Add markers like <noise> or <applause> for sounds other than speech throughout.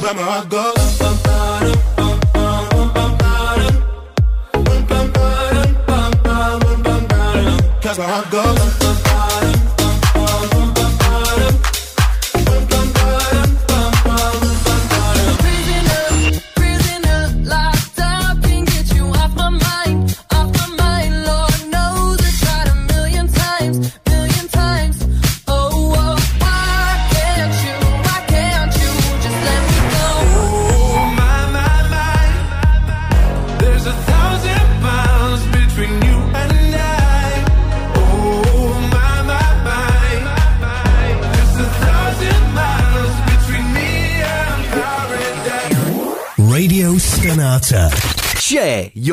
But my heart goes Cause my heart goes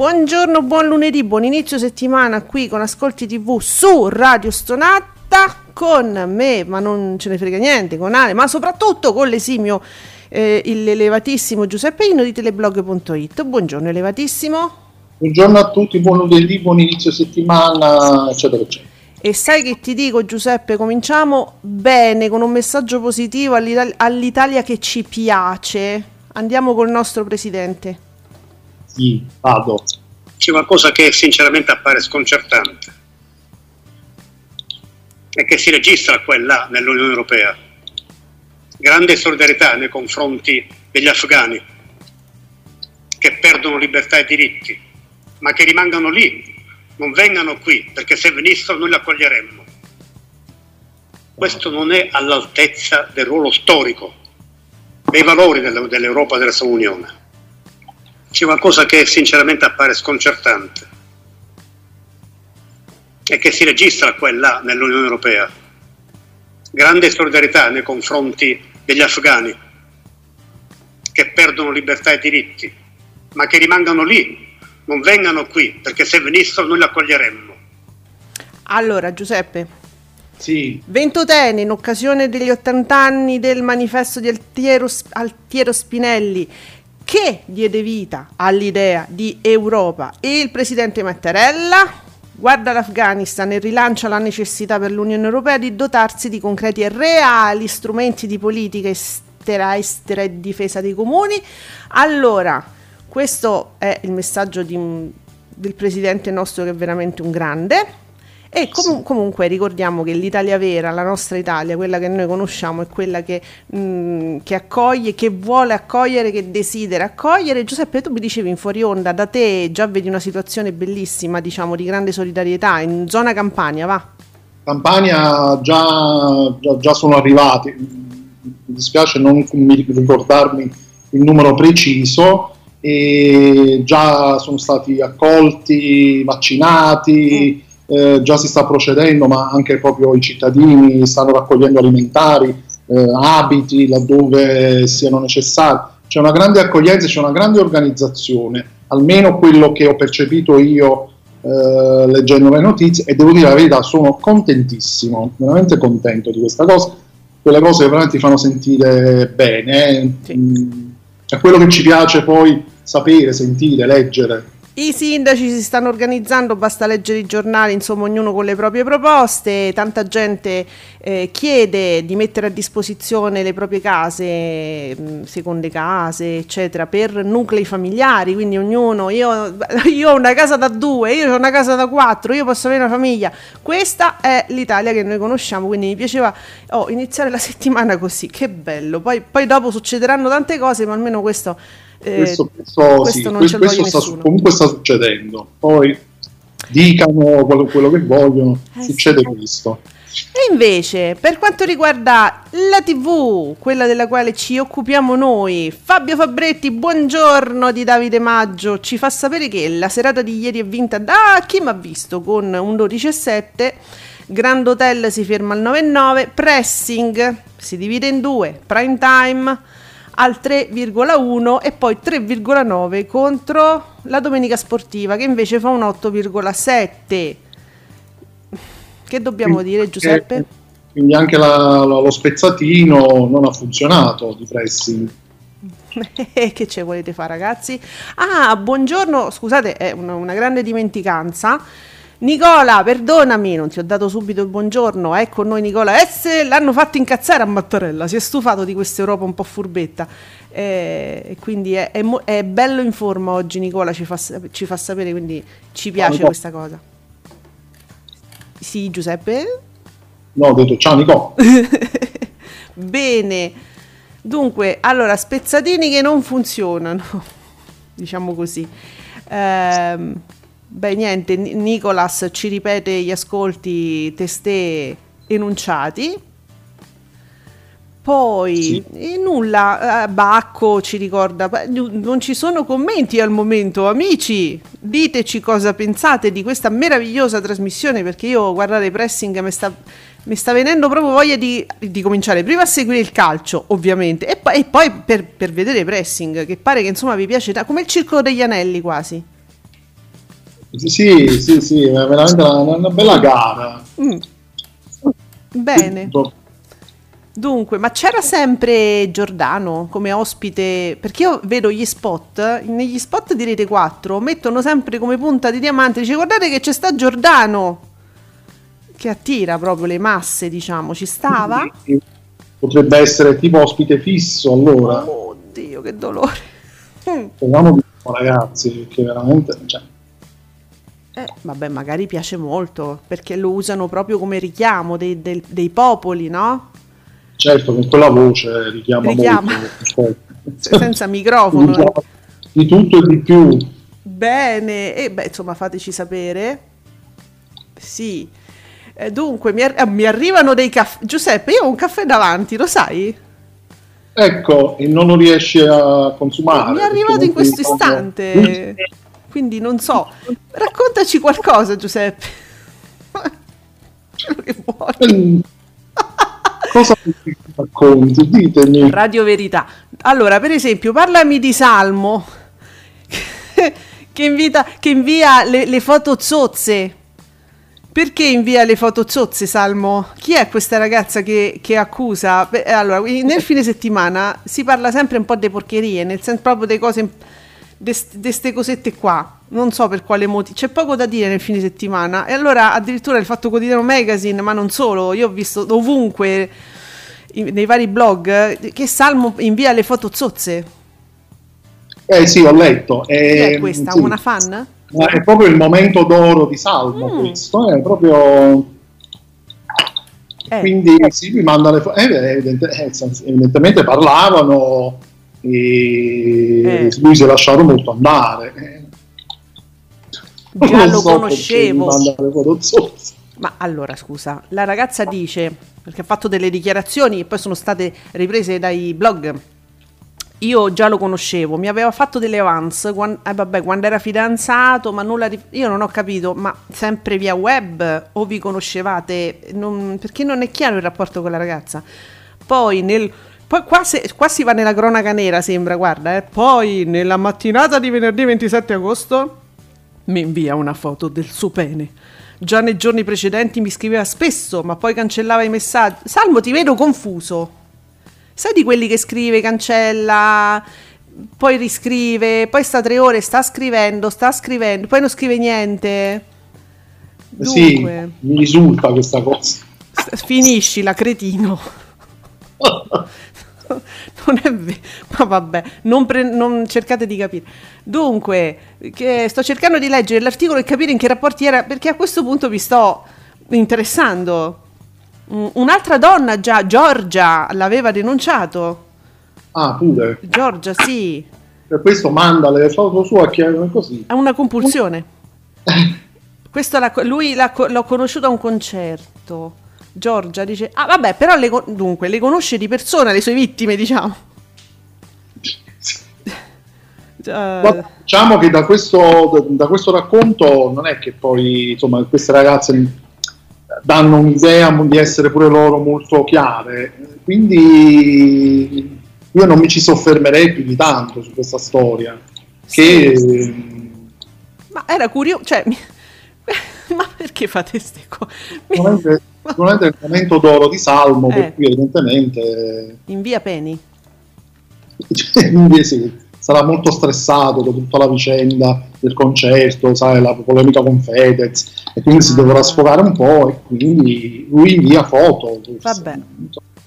Buongiorno, buon lunedì, buon inizio settimana qui con Ascolti TV su Radio Stonata con me, ma non ce ne frega niente, con Ale, ma soprattutto con l'esimio, eh, il elevatissimo Giuseppe Ino di teleblog.it. Buongiorno elevatissimo. Buongiorno a tutti, buon lunedì, buon inizio settimana, eccetera, eccetera. E sai che ti dico Giuseppe, cominciamo bene con un messaggio positivo all'Ita- all'Italia che ci piace. Andiamo col nostro presidente. Sì, vado. C'è qualcosa che sinceramente appare sconcertante e che si registra qua là nell'Unione Europea. Grande solidarietà nei confronti degli afghani che perdono libertà e diritti, ma che rimangano lì, non vengano qui, perché se venissero noi li accoglieremmo. Questo non è all'altezza del ruolo storico, dei valori delle- dell'Europa e della sua Unione. C'è qualcosa che sinceramente appare sconcertante e che si registra qua e là nell'Unione Europea. Grande solidarietà nei confronti degli afghani che perdono libertà e diritti, ma che rimangano lì, non vengano qui, perché se venissero noi li accoglieremmo. Allora Giuseppe, Sì, Ventotene, in occasione degli 80 anni del manifesto di Altiero, Altiero Spinelli, che diede vita all'idea di Europa, e il presidente Mattarella guarda l'Afghanistan e rilancia la necessità per l'Unione Europea di dotarsi di concreti e reali strumenti di politica estera, estera e difesa dei comuni. Allora, questo è il messaggio di del presidente nostro che è veramente un grande. E comu- comunque ricordiamo che l'Italia vera, la nostra Italia, quella che noi conosciamo, è quella che, mh, che accoglie, che vuole accogliere, che desidera accogliere. Giuseppe, tu mi dicevi in fuori onda, da te già vedi una situazione bellissima, diciamo, di grande solidarietà in zona Campania, va? Campania già, già, già sono arrivati, mi dispiace non mi- ricordarmi il numero preciso, e già sono stati accolti, vaccinati, eh, già si sta procedendo, ma anche proprio i cittadini stanno raccogliendo alimentari, eh, abiti laddove siano necessari. C'è una grande accoglienza, c'è una grande organizzazione, almeno quello che ho percepito io eh, leggendo le notizie e devo dire la verità, sono contentissimo, veramente contento di questa cosa. Quelle cose che veramente ti fanno sentire bene, eh. Sì. Mm, è quello che ci piace poi sapere, sentire, leggere. I sindaci si stanno organizzando, basta leggere i giornali, insomma ognuno con le proprie proposte, tanta gente eh, chiede di mettere a disposizione le proprie case, seconde case, eccetera, per nuclei familiari, quindi ognuno, io, <laughs> io ho una casa da due, io ho una casa da quattro, io posso avere una famiglia, questa è l'Italia che noi conosciamo, quindi mi piaceva oh, iniziare la <laughs> settimana così, che bello, poi, poi dopo succederanno tante cose, ma almeno questo... eh, questo, questo, questo sì, non questo- questo sta, comunque sta succedendo. Poi dicano quello, quello che vogliono, Eh, succede sì. questo. E invece, per quanto riguarda la TV, quella della quale ci occupiamo noi. Fabio Fabretti, buongiorno di Davide Maggio, ci fa sapere che la serata di ieri è vinta da chi mi ha visto con un 12,7. Grand Hotel si ferma al 9,9. Pressing si divide in due. Prime time al 3,1 e poi 3,9 contro la domenica sportiva che invece fa un 8,7. Che dobbiamo dire Giuseppe? Quindi anche la- la- lo spezzatino non ha funzionato di pressing. <laughs> che ce volete fare ragazzi? Ah, buongiorno, scusate, è una, una grande dimenticanza. Nicola, perdonami, non ti ho dato subito il buongiorno. Ecco noi Nicola. Eh, se l'hanno fatto incazzare a Mattarella, si è stufato di questa Europa un po' furbetta. Eh, quindi è, è è bello in forma oggi Nicola, ci fa, ci fa sapere, quindi ci piace Nicola. questa cosa. Sì, Giuseppe? No, ho detto ciao Nico. <laughs> Bene, dunque, allora, spezzatini che non funzionano, <laughs> diciamo così. Ehm, beh, niente, Ni- Nicolas ci ripete gli ascolti testè enunciati. Poi, Sì. nulla, eh, Bacco ci ricorda, non ci sono commenti al momento, amici, diteci cosa pensate di questa meravigliosa trasmissione perché io guardare pressing mi sta, mi sta venendo proprio voglia di, di cominciare prima a seguire il calcio ovviamente e poi, e poi per, per vedere pressing che pare che insomma vi piace, come il circolo degli anelli quasi. Sì, sì, sì, è veramente una, una bella gara. Mm. Bene. Dunque, ma c'era sempre Giordano come ospite? Perché io vedo gli spot, negli spot di Rete 4 mettono sempre come punta di diamante, dice guardate che c'è sta Giordano, che attira proprio le masse, diciamo, ci stava? Potrebbe essere tipo ospite fisso allora. Oddio, che dolore. Speriamo di ragazzi, perché veramente... Cioè, Eh, vabbè, magari piace molto, perché lo usano proprio come richiamo dei, del- dei popoli, no? certo, con quella voce richiama, Richiama. molto. <laughs> Se- senza microfono. Richiama Di tutto e di più. Bene, e beh, insomma, fateci sapere. Sì. Eh, dunque, mi, ar- eh, mi arrivano dei caffè. Giuseppe, io ho un caffè davanti, lo sai? Ecco, e non lo riesci a consumare. mi è arrivato in questo istante. Quindi non so. Raccontaci qualcosa, Giuseppe. Quello che vuoi. Mm. Cosa racconti? Ditemi. Radio Verità. Allora, per esempio, parlami di Salmo che, invita, che invia le, le foto zozze. Perché invia le foto zozze, Salmo? Chi è questa ragazza che, che accusa? Beh, allora, nel fine settimana si parla sempre un po' di porcherie, nel senso proprio delle cose, di queste cosette qua. Non so per quale motivo, c'è poco da dire nel fine settimana. E allora addirittura il Fatto Quotidiano Magazine, ma non solo, io ho visto ovunque nei vari blog eh, che Salmo invia le foto zozze. Eh sì, ho letto. Chi è Eh, questa? sì. Una fan? Ma è proprio il momento d'oro di Salmo Mm. questo, è proprio... Eh, Quindi sì, mi manda le foto. Eh, evidente- eh, evidentemente parlavano e Eh. lui si è lasciato molto andare. Già non lo so conoscevo. Ma allora scusa, la ragazza dice, perché ha fatto delle dichiarazioni e poi sono state riprese dai blog. Io già lo conoscevo, mi aveva fatto delle avance quan- eh, vabbè, quando era fidanzato, ma nulla di... Io non ho capito, ma sempre via web o vi conoscevate? Non- perché non è chiaro il rapporto con la ragazza. Poi nel... Poi qua, se- qua si va nella cronaca nera, sembra, guarda, eh. Poi nella mattinata di venerdì 27 agosto mi invia una foto del suo pene. Già nei giorni precedenti mi scriveva spesso, ma poi cancellava i messaggi. Salmo, ti vedo confuso. Sai di quelli che scrive, cancella, poi riscrive, poi sta tre ore, sta scrivendo, sta scrivendo, poi non scrive niente. Sì, Dunque, mi risulta questa cosa. finiscila, cretino. <laughs> non è vero, ma vabbè, non, pre- non cercate di capire. Dunque, che sto cercando di leggere l'articolo e capire in che rapporti era, perché a questo punto vi sto interessando. Mm, Un'altra donna già, Giorgia, l'aveva denunciato. Ah, pure. Giorgia, sì, Per questo manda le foto sue a chi è così. ha una compulsione. <laughs> Questo l'ha- lui l'ha, l'ho conosciuto a un concerto. Giorgia dice, ah vabbè, però le, con- dunque, le conosce di persona le sue vittime, diciamo. <laughs> Ma diciamo che da questo, da questo racconto non è che poi insomma, queste ragazze danno un'idea di essere pure loro molto chiare, quindi io non mi ci soffermerei più di tanto su questa storia. Che Ma era curioso, cioè, mi- <laughs> ma perché fate queste cose? sicuramente, sicuramente è il momento d'oro di Salmo, Eh. per cui evidentemente In via Penny. quindi <laughs> sì, sarà molto stressato da tutta la vicenda del concerto, sai, la polemica con Fedez, e quindi si dovrà sfogare un po' e quindi lui invia foto. Vabbè.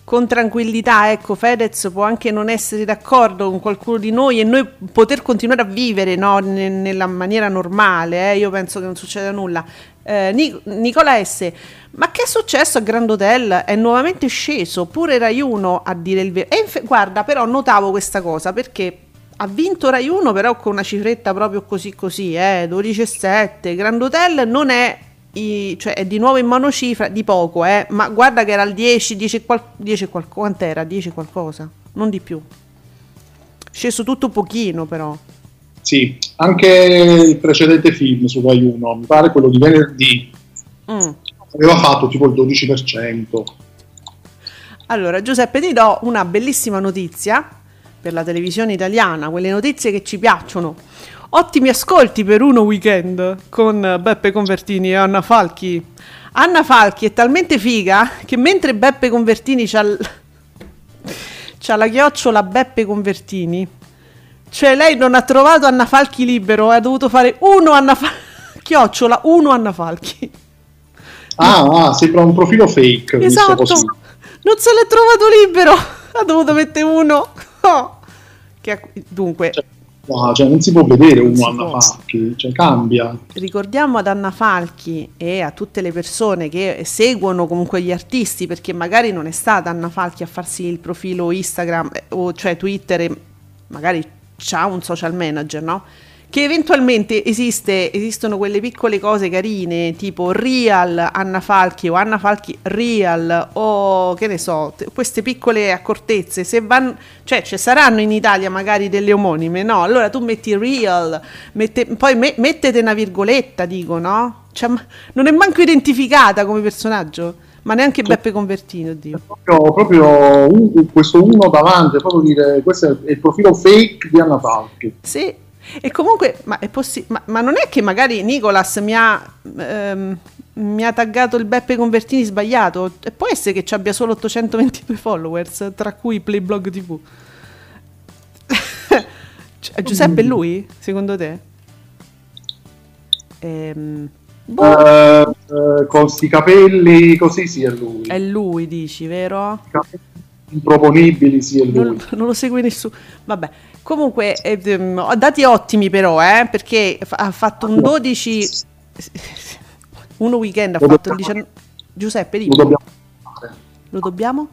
Con tranquillità, ecco, Fedez può anche non essere d'accordo con qualcuno di noi e noi poter continuare a vivere no, ne- nella maniera normale, eh, io penso che non succeda nulla. Eh, Nic- Nicola S. Ma che è successo a Grand Hotel? È nuovamente sceso, pure Rai 1 a dire il vero. Inf- guarda, però notavo questa cosa perché ha vinto Rai 1 però con una cifretta proprio così così, eh, 12,7. Grand Hotel non è, i- cioè è di nuovo in monocifra, di poco, eh, ma guarda che era al 10, 10, e qual- 10 e qual- quant'era? 10 qualcosa, non di più. Sceso tutto pochino però. Sì, anche il precedente film su Rai 1, mi pare quello di venerdì, Mm. aveva fatto tipo il 12%. Allora, Giuseppe, ti do una bellissima notizia per la televisione italiana, quelle notizie che ci piacciono. Ottimi ascolti per uno weekend con Beppe Convertini e Anna Falchi. Anna Falchi è talmente figa che mentre Beppe Convertini c'ha, l- <laughs> c'ha la chiocciola Beppe Convertini, cioè lei non ha trovato Anna Falchi libero, ha dovuto fare uno Anna Falchi, <laughs> chiocciola, uno Anna Falchi. Ah, ah, sembra un profilo fake. Esatto, non se l'è trovato libero, <laughs> ha dovuto mettere uno. Oh. Che dunque, Cioè, no, cioè, non si può vedere uno Anna può. Falchi, cioè cambia. ricordiamo ad Anna Falchi e a tutte le persone che seguono comunque gli artisti, perché magari non è stata Anna Falchi a farsi il profilo Instagram eh, o cioè Twitter e magari c'ha un social manager, no? Che eventualmente esiste, esistono quelle piccole cose carine tipo Real Anna Falchi o Anna Falchi Real o che ne so, t- queste piccole accortezze, se vanno, cioè ci saranno in Italia magari delle omonime, no? Allora tu metti Real, mette- poi me- mettete una virgoletta, dico, no? Cioè, non è manco identificata come personaggio, ma neanche Beppe Convertino, oddio. Proprio, proprio un- questo uno davanti, proprio dire questo è il profilo fake di Anna Falchi. Sì, e comunque, ma, è possi- ma, ma non è che magari Nicolas mi ha, ehm, mi ha taggato il Beppe Convertini sbagliato? E può essere che ci abbia solo 822 followers, tra cui Playblog TV. <laughs> Cioè, Giuseppe è lui, secondo te? Ehm, boh, Eh, eh, con sti capelli così sì è lui. è lui, dici, vero? Capelli improponibili sì è lui. Non, non lo segue nessuno. Vabbè, comunque, eh, ehm, dati ottimi però, eh, perché fa- ha fatto un 12... Uno weekend ha Lo fatto il dobbiamo- 19... Giuseppe, Lo dimmi, dobbiamo fare. lo dobbiamo?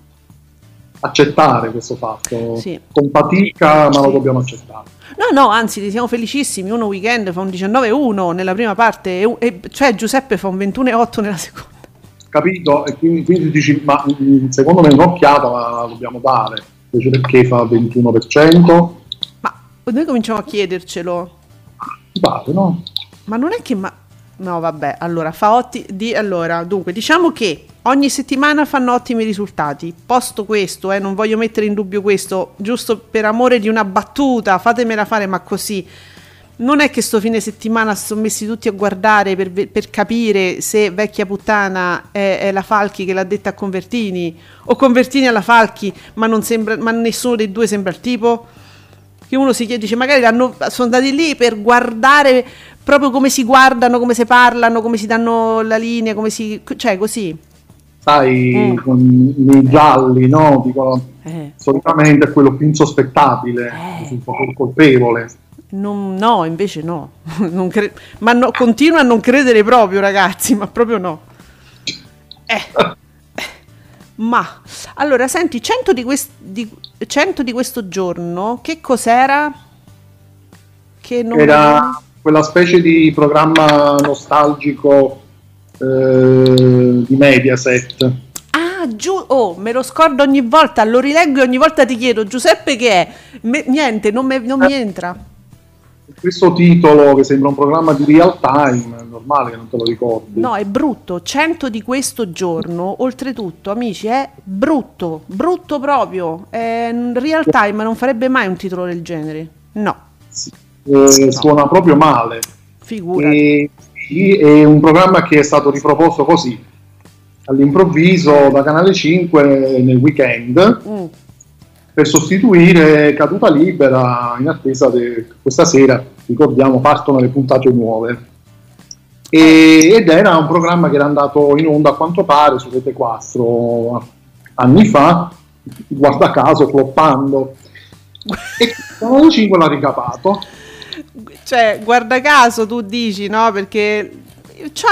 accettare questo fatto. Sì. Con fatica, ma lo dobbiamo accettare. No, no, anzi, siamo felicissimi. Uno weekend fa un 19-1 nella prima parte, e, e- cioè Giuseppe fa un 21-8 nella seconda. Capito? E quindi, quindi dici, ma mm, secondo me un'occhiata la dobbiamo dare. Invece perché fa 21%? Ma noi cominciamo a chiedercelo. Pare, no? Ma non è che... Ma... No, vabbè, allora, fa otti... Di... Allora, dunque, diciamo che ogni settimana fanno ottimi risultati. Posto questo, eh, non voglio mettere in dubbio questo, giusto per amore di una battuta, fatemela fare, ma così. Non è che sto fine settimana sono messi tutti a guardare per, per capire se vecchia puttana è, è la Falchi che l'ha detta a Convertini o Convertini alla Falchi, ma, sembra, ma nessuno dei due sembra il tipo che uno si chiede, dice magari sono andati lì per guardare proprio come si guardano, come si parlano, come si danno la linea, come si... cioè così. Sai, Mm. con i gialli, no? Dicono, Eh, solitamente è quello più insospettabile, Eh. più colpevole. non- no, invece no. <laughs> Non cre- ma no, continuo a non credere proprio ragazzi, ma proprio no. Eh. Ma, allora, senti, 100 di, quest- di- 100 di questo giorno, che cos'era? Che non... Era quella specie di programma nostalgico eh, di Mediaset. Ah, giù, oh, me lo scordo ogni volta, lo rileggo e ogni volta ti chiedo, Giuseppe che è? Me- niente, non, me- non mi entra. Questo titolo che sembra un programma di real time, è normale che non te lo ricordi. No, è brutto. 100 di questo giorno, oltretutto, amici, è brutto, brutto proprio. È in real time non farebbe mai un titolo del genere. No, Sì, eh, Suona proprio male. figurati. E, sì, è un programma che è stato riproposto così, all'improvviso da Canale 5 nel weekend, Mm. per sostituire Caduta Libera in attesa che questa sera, ricordiamo, partono le puntate nuove. E- ed era un programma che era andato in onda a quanto pare su Rete 4 anni fa, guarda caso, floppando. E Canale 5 l'ha ricapato. Cioè, guarda caso tu dici, no? Perché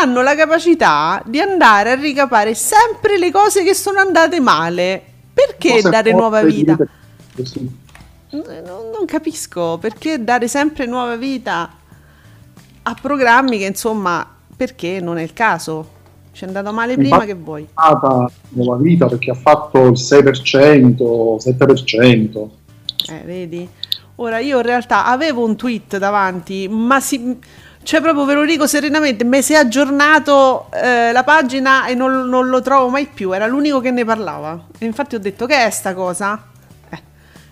hanno la capacità di andare a ricapare sempre le cose che sono andate male. Perché dare nuova vita? Così. Non, non capisco perché dare sempre nuova vita a programmi che insomma, perché non è il caso? Ci è andato male prima Infatti- che vuoi. nuova vita perché ha fatto il 6%, 7%. Eh, vedi? Ora io in realtà avevo un tweet davanti, ma si... Cioè proprio ve lo dico serenamente, mi si è aggiornato eh, la pagina e non, non lo trovo mai più, era l'unico che ne parlava. E infatti ho detto che è sta cosa? Eh,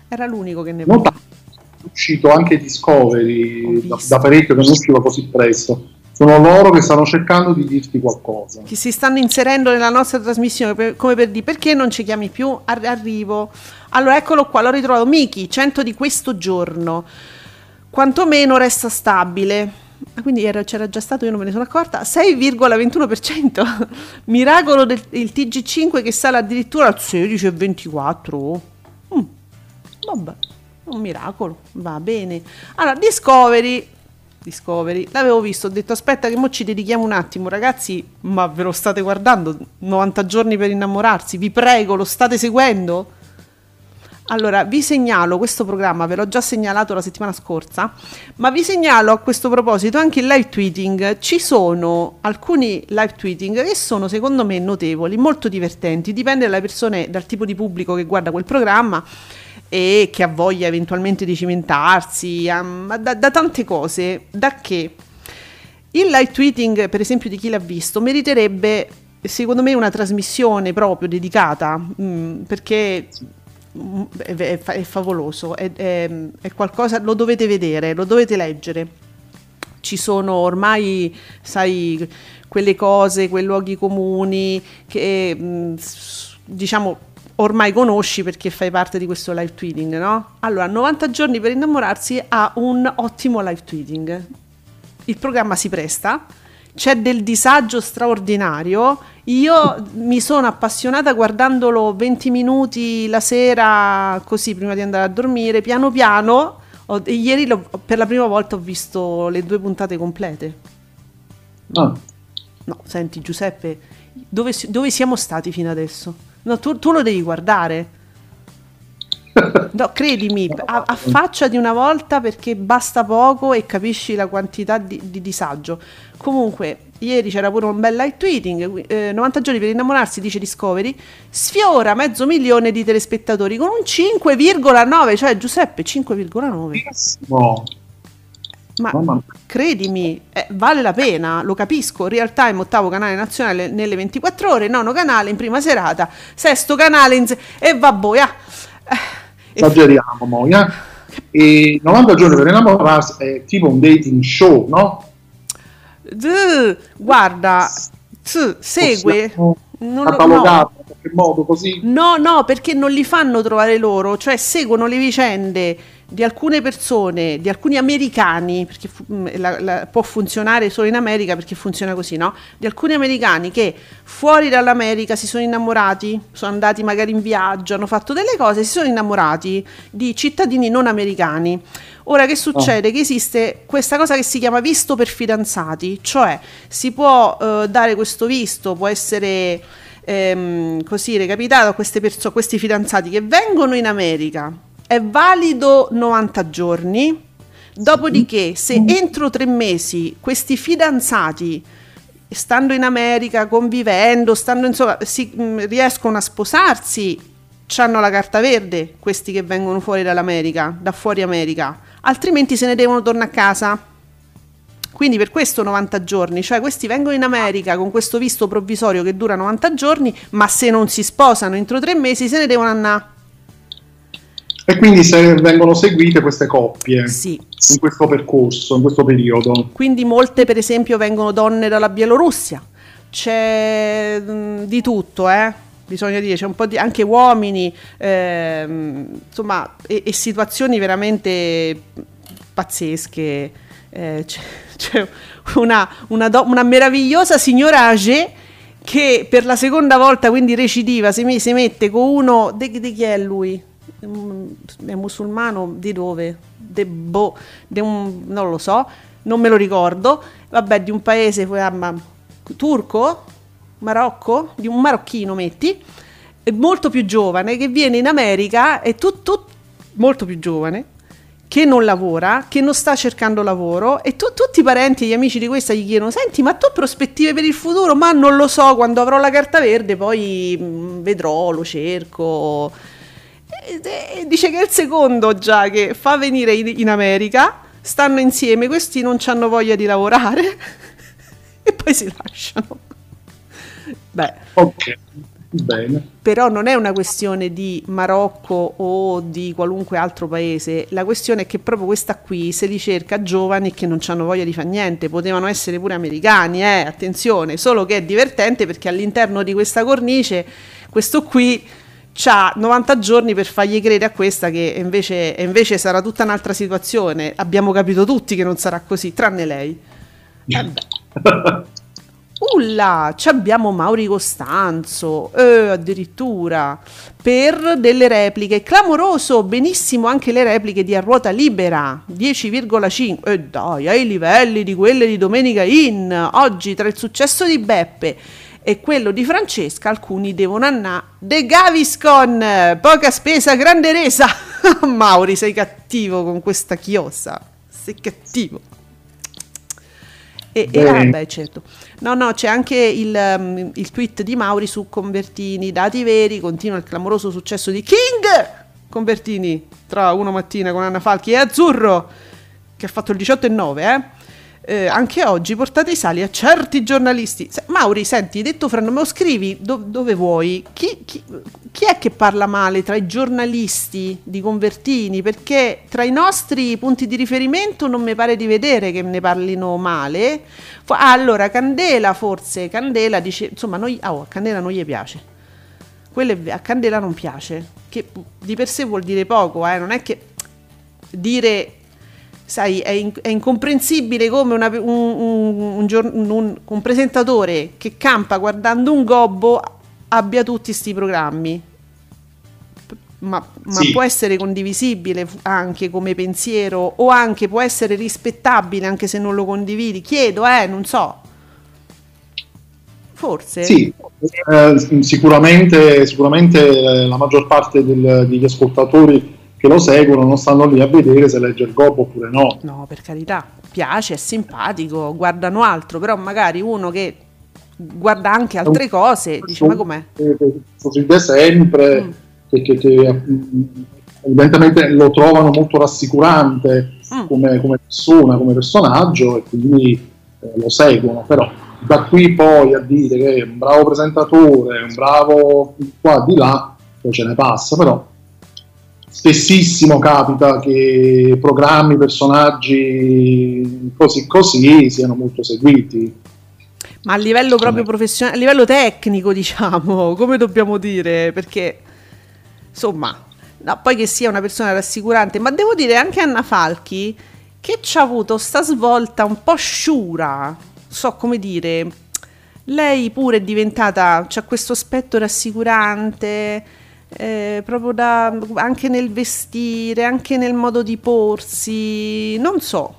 era l'unico che ne parlava. È uscito anche Discovery da, da parecchio che non usciva così presto. Sono loro che stanno cercando di dirti qualcosa. che si stanno inserendo nella nostra trasmissione per- come per dire perché non ci chiami più? Ar- arrivo. Allora eccolo qua l'ho ritrovato. Miki 100 di questo giorno quantomeno resta stabile. Ah, quindi era- c'era già stato io non me ne sono accorta. 6,21% <laughs> miracolo del il TG5 che sale addirittura al 16,24 Mm, vabbè un miracolo va bene. Allora Discovery Discovery. L'avevo visto, ho detto aspetta che mo ci dedichiamo un attimo, ragazzi, ma ve lo state guardando? 90 giorni per innamorarsi, vi prego, lo state seguendo? Allora, vi segnalo questo programma, ve l'ho già segnalato la settimana scorsa, ma vi segnalo a questo proposito anche il live tweeting. Ci sono alcuni live tweeting che sono secondo me notevoli, molto divertenti, dipende dalle persone, dal tipo di pubblico che guarda quel programma e che ha voglia eventualmente di cimentarsi, ma da, da tante cose, da che il live tweeting, per esempio, di chi l'ha visto, meriterebbe, secondo me, una trasmissione proprio dedicata, mm, perché mm, è, è è favoloso, è, è- qualcosa, lo dovete vedere, lo dovete leggere. Ci sono ormai, sai, quelle cose, quei luoghi comuni che, mm, s- diciamo, ormai conosci perché fai parte di questo live tweeting, no? Allora, 90 giorni per innamorarsi ha un ottimo live tweeting il programma si presta, c'è del disagio straordinario. Io mi sono appassionata guardandolo 20 minuti la sera, così prima di andare a dormire, piano piano. Ho- ieri l'ho- per la prima volta ho visto le due puntate complete. Ah, No, senti Giuseppe, dove, dove siamo stati fino adesso? No, tu, tu lo devi guardare. No, <laughs> credimi, a- affacciati una volta perché basta poco e capisci la quantità di, di disagio. Comunque, ieri c'era pure un bel live tweeting, eh, 90 giorni per innamorarsi, dice Discovery, sfiora mezzo milione di telespettatori con un 5,9, cioè Giuseppe 5,9. no. Ma mia. credimi, eh, vale la pena, lo capisco. Real time, ottavo canale nazionale nelle 24 ore, nono canale in prima serata, sesto canale in se- e vabbè. ah. Eh, Esageriamo, mo, eh? E 90 giorni per innamorarsi è tipo un dating show, no? d- guarda, t- segue. Possiamo Non lo- catalogarlo in qualche modo così. No, no, perché non li fanno trovare loro, cioè seguono le vicende di alcune persone, di alcuni americani, perché mh, la- la- può funzionare solo in America perché funziona così, no? Di alcuni americani che fuori dall'America si sono innamorati, sono andati magari in viaggio, hanno fatto delle cose, si sono innamorati di cittadini non americani. Ora che succede? Che esiste questa cosa che si chiama visto per fidanzati, cioè si può eh, dare questo visto, può essere ehm, così recapitato a queste perso- questi fidanzati che vengono in America. È valido 90 giorni, dopodiché se entro tre mesi questi fidanzati stando in America, convivendo, stando insomma, si, mh, riescono a sposarsi, hanno la carta verde questi che vengono fuori dall'America, da fuori America, altrimenti se ne devono tornare a casa. Quindi per questo 90 giorni, cioè questi vengono in America con questo visto provvisorio che dura 90 giorni, ma se non si sposano entro tre mesi se ne devono andare. E quindi se vengono seguite queste coppie Sì. in questo percorso, in questo periodo. Quindi molte per esempio vengono donne dalla Bielorussia, c'è mh, di tutto, eh? bisogna dire, c'è un po' di anche uomini, ehm, insomma, e, e situazioni veramente pazzesche. Eh, c'è, <laughs> c'è una, una do- una meravigliosa signora age che per la seconda volta, quindi recidiva, si, si mette con uno. Di chi è lui? È musulmano? Di dove? De boh, de un, non lo so, non me lo ricordo. Vabbè, di un paese eh, ma- turco? Marocco? Di un marocchino, metti. Molto più giovane che viene in America e tu, tu molto più giovane che non lavora, che non sta cercando lavoro e tu- tutti i parenti e gli amici di questa gli chiedono senti ma tu prospettive per il futuro? Ma non lo so, quando avrò la carta verde poi mm, vedrò, lo cerco. E, dice che è il secondo già che fa venire in, in America, stanno insieme, questi non hanno voglia di lavorare <laughs> e poi si lasciano. Beh, Ok, bene. però non è una questione di Marocco o di qualunque altro paese, la questione è che proprio questa qui se li cerca giovani che non hanno voglia di fare niente, potevano essere pure americani, eh, attenzione, solo che è divertente perché all'interno di questa cornice questo qui ha 90 giorni per fargli credere a questa che invece, invece sarà tutta un'altra situazione, abbiamo capito tutti che non sarà così, tranne lei. Vabbè. <laughs> Ulla, ci abbiamo Mauri Costanzo, eh, addirittura, per delle repliche. Clamoroso, benissimo anche le repliche di A Ruota Libera, 10,5. E dai, ai livelli di quelle di Domenica In. Oggi, tra il successo di Beppe e quello di Francesca, alcuni devono andare. De Gaviscon, poca spesa, grande resa. <laughs> Mauri, sei cattivo con questa chiosa. Sei cattivo. E, e ah, beh, certo. No, no, c'è anche il, um, il tweet di Mauri su Convertini, dati veri, continua il clamoroso successo di King Convertini tra uno mattina con Anna Falchi e Azzurro, che ha fatto il 18 e 9, eh. Eh, anche oggi portate i sali a certi giornalisti. Se- Mauri, senti, detto fra me lo scrivi do- dove vuoi. Chi, chi- chi è che parla male tra i giornalisti di Convertini? Perché tra i nostri punti di riferimento non mi pare di vedere che ne parlino male. Ah, allora, Candela forse, Candela dice, insomma, noi, ah, oh, a Candela non gli piace. Ve- a Candela non piace, che di per sé vuol dire poco, eh, non è che dire sai, è, in- è incomprensibile come una- un, un- un un- presentatore che campa guardando un gobbo abbia tutti sti programmi. Ma, ma Sì. può essere condivisibile anche come pensiero o anche può essere rispettabile anche se non lo condividi. Chiedo, eh, non so. Forse. Sì, eh, sicuramente, sicuramente eh, la maggior parte del- degli ascoltatori che lo seguono non stanno lì a vedere se legge il gobbo oppure no. No, per carità, piace, è simpatico, guardano altro, però magari uno che guarda anche altre cose dice ma com'è? Sorride sempre, Mm. che, che- che, mm, evidentemente lo trovano molto rassicurante Mm. come, come persona, come personaggio e quindi eh, lo seguono, però da qui poi a dire che è un bravo presentatore, un bravo qua di là, poi ce ne passa, però spessissimo capita che programmi, personaggi così così siano molto seguiti. Ma a livello proprio professionale, a livello tecnico, <laughs> diciamo, come dobbiamo dire? Perché, insomma, no, poi che sia una persona rassicurante, ma devo dire anche Anna Falchi che ci ha avuto sta svolta un po' sciura, so come dire, lei pure è diventata, c'ha questo aspetto rassicurante, eh, proprio da, anche nel vestire, anche nel modo di porsi, non so.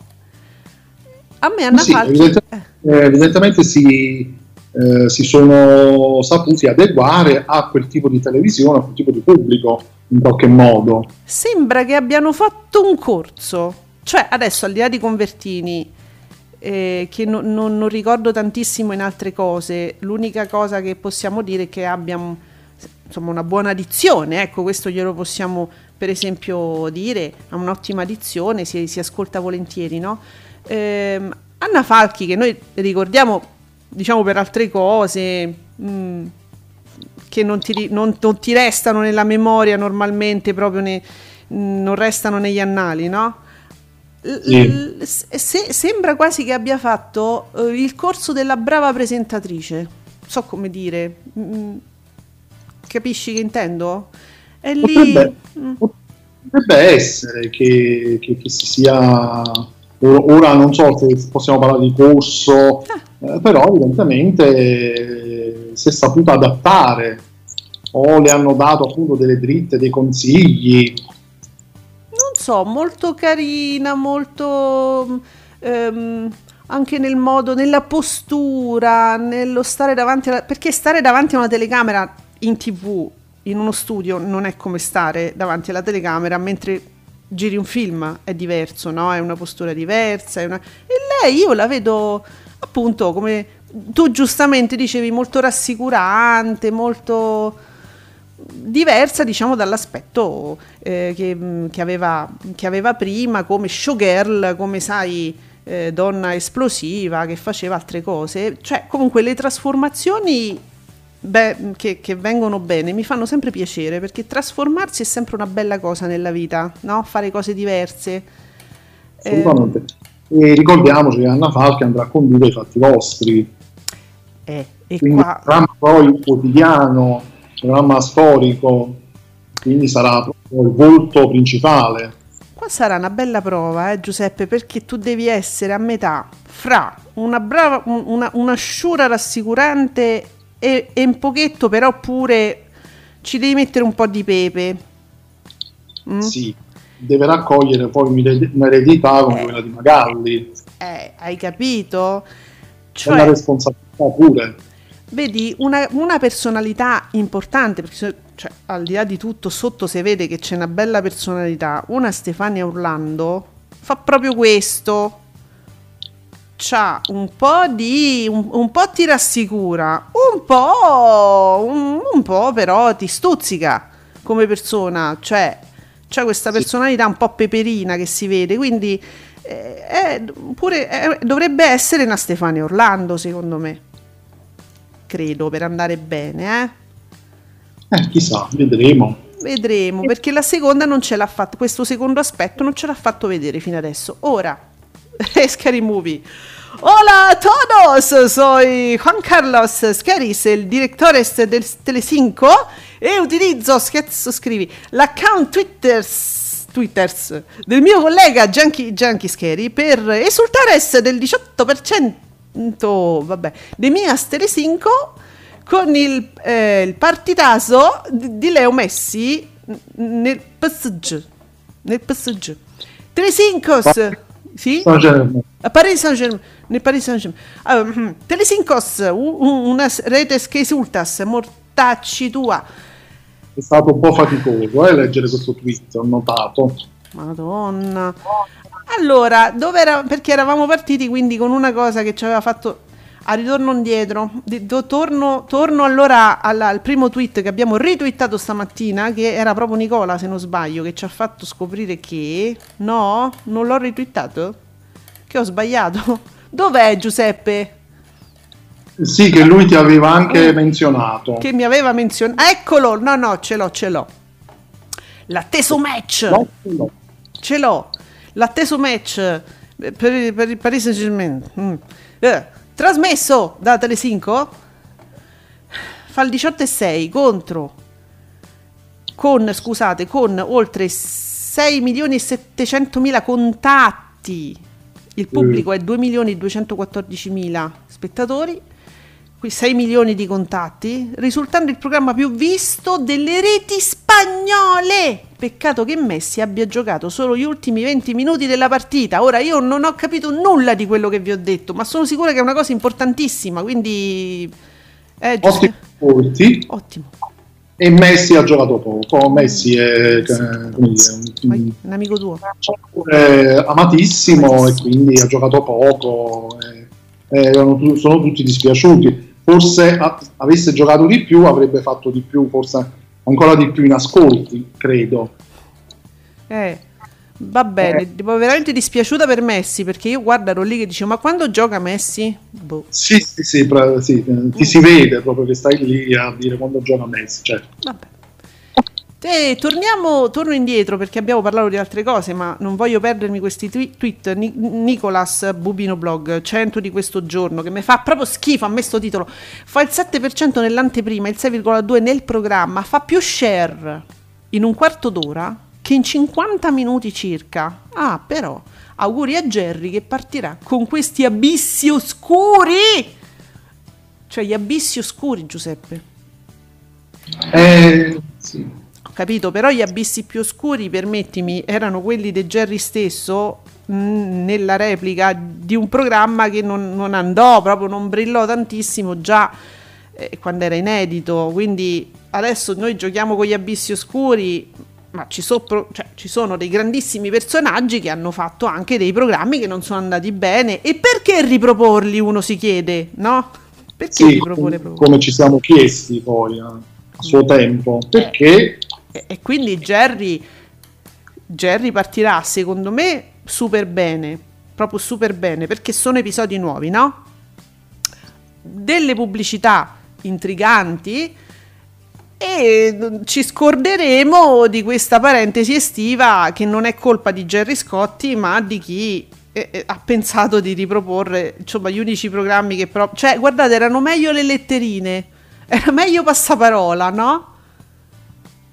A me Anna Sì, Falchi... evidente- eh. eh, evidentemente si, eh, si sono saputi adeguare a quel tipo di televisione, a quel tipo di pubblico in qualche modo. Sembra che abbiano fatto un corso. Cioè, adesso al di là di Convertini, eh, che no- non, non ricordo tantissimo in altre cose. L'unica cosa che possiamo dire è che abbia un- insomma, una buona dizione, ecco, questo glielo possiamo per esempio dire, ha un'ottima dizione, si, si ascolta volentieri, no? Ehm, Anna Falchi, che noi ricordiamo, diciamo, per altre cose, mm, che non ti, non- non ti restano nella memoria normalmente, proprio ne- non restano negli annali, no? L- se- sembra quasi che abbia fatto eh, il corso della brava presentatrice. So come dire. Mm, capisci che intendo? È lì. Potrebbe, Mm. potrebbe essere che, che- che si sia or- ora non so se possiamo parlare di corso eh, però evidentemente eh, si è saputa adattare o le hanno dato appunto delle dritte, dei consigli non so, molto carina, molto ehm, anche nel modo, nella postura, nello stare davanti alla... perché stare davanti a una telecamera in tv, in uno studio, non è come stare davanti alla telecamera mentre giri un film, è diverso, no? È una postura diversa, una... e lei io la vedo appunto come tu giustamente dicevi molto rassicurante, molto diversa diciamo dall'aspetto eh, che, mh, che aveva, che aveva prima come showgirl, come sai eh, donna esplosiva che faceva altre cose, cioè comunque le trasformazioni beh, che, che vengono bene mi fanno sempre piacere perché trasformarsi è sempre una bella cosa nella vita, no? fare cose diverse. Eh, assolutamente e ricordiamoci che Anna Falchi andrà a condurre i fatti vostri eh, e quindi qua programma poi quotidiano programma storico quindi sarà proprio il volto principale Qua sarà una bella prova, eh, Giuseppe, perché tu devi essere a metà fra una brava, un- una, una sciura rassicurante e, e un pochetto, però pure ci devi mettere un po' di pepe. Mm? sì deve raccogliere poi un'ered- un'eredità come quella di Magalli Eh, hai capito? c'è una Cioè, responsabilità pure vedi, una, una personalità importante, perché cioè, al di là di tutto, sotto si vede che c'è una bella personalità. Una Stefania Orlando fa proprio questo. C'ha un po' di. un, un po' ti rassicura, un po'. un, un po' però ti stuzzica come persona. Cioè, c'ha questa personalità un po' peperina che si vede, quindi. eh, è- pure, è- dovrebbe essere una Stefania Orlando, secondo me credo, per andare bene, eh? eh, chissà vedremo Vedremo, perché la seconda non ce l'ha fatto, questo secondo aspetto non ce l'ha fatto vedere fino adesso. Ora, <laughs> Scary Movie. Hola a todos, soy Juan Carlos Scaris, el directores del Telecinco e utilizzo, scherzo scrivi, l'account Twitters, Twitters del mio collega Gianchi, Scary per esultare del 18% vabbè, dei miei Telecinco con il, eh, il partitaso di, di Leo Messi nel PSG. Nel PSG. Telesincos, sì? A Paris Saint-Germain, nel Paris Saint-Germain. Ah, mhm. Telesincos, u- u- una s- rete che esultas, mortacci tua. è stato un po' faticoso eh, leggere questo tweet ho notato Madonna. Allora, dove era? Perché eravamo partiti quindi con una cosa che ci aveva fatto a ritorno indietro. Di- do- torno, torno allora alla- al primo tweet che abbiamo ritweetato stamattina, che era proprio Nicola, se non sbaglio, che ci ha fatto scoprire che no, non l'ho ritweetato. Che ho sbagliato. Dov'è Giuseppe? sì che lui ti aveva anche menzionato Che mi aveva menzionato. Eccolo! No, no, ce l'ho, ce l'ho. L'atteso match. No, no. Ce l'ho. L'atteso match eh, per, per il Paris Saint Germain. Trasmesso da Telecinco. Fa il 18 e 6 contro. Con, scusate, con oltre 6 milioni e 700 mila contatti. Il pubblico è 2 milioni e 214 mila spettatori. Qui 6 milioni di contatti, risultando il programma più visto delle reti spagnole. Peccato che Messi abbia giocato solo gli ultimi 20 minuti della partita. Ora io non ho capito nulla di quello che vi ho detto, ma sono sicura che è una cosa importantissima, quindi... Eh, ottimi Ottimo. e Messi ha giocato poco. Messi è, eh, come dire, un- un amico tuo. è amatissimo e quindi ha giocato poco. e- e erano tu- sono tutti dispiaciuti. Forse avesse giocato di più avrebbe fatto di più, forse ancora di più in ascolti, credo. Eh, va bene, tipo, veramente dispiaciuta per Messi perché io guarda ero lì che dicevo ma quando gioca Messi? Boh. Sì, sì, sì, pra- sì, eh, ti si vede proprio che stai lì a dire quando gioca Messi. Certo. Vabbè. E torniamo, torno indietro perché abbiamo parlato di altre cose, ma non voglio perdermi questi twi- tweet. Ni- Nicolas Bubino Blog, 100 di questo giorno, che mi fa proprio schifo a me sto titolo. Fa il 7% nell'anteprima, il 6,2% nel programma, fa più share in un quarto d'ora che in 50 minuti circa. Ah, però, auguri a Jerry che partirà con questi abissi oscuri. Cioè gli abissi oscuri, Giuseppe. Eh, sì. Capito, però gli abissi più oscuri, permettimi, erano quelli di Jerry stesso mh, nella replica di un programma che non, non andò, proprio non brillò tantissimo già eh, quando era inedito. Quindi adesso noi giochiamo con gli abissi oscuri, ma ci, so- pro- cioè, ci sono dei grandissimi personaggi che hanno fatto anche dei programmi che non sono andati bene. E perché riproporli, uno si chiede, no? Perché Sì, riproporre come ci siamo chiesti poi eh, a suo tempo, perché E, e quindi Jerry, Jerry partirà secondo me super bene, proprio super bene, perché sono episodi nuovi, no? Delle pubblicità intriganti e ci scorderemo di questa parentesi estiva che non è colpa di Jerry Scotti, ma di chi eh, eh, ha pensato di riproporre insomma gli unici programmi che però cioè guardate erano meglio le letterine era meglio passaparola no?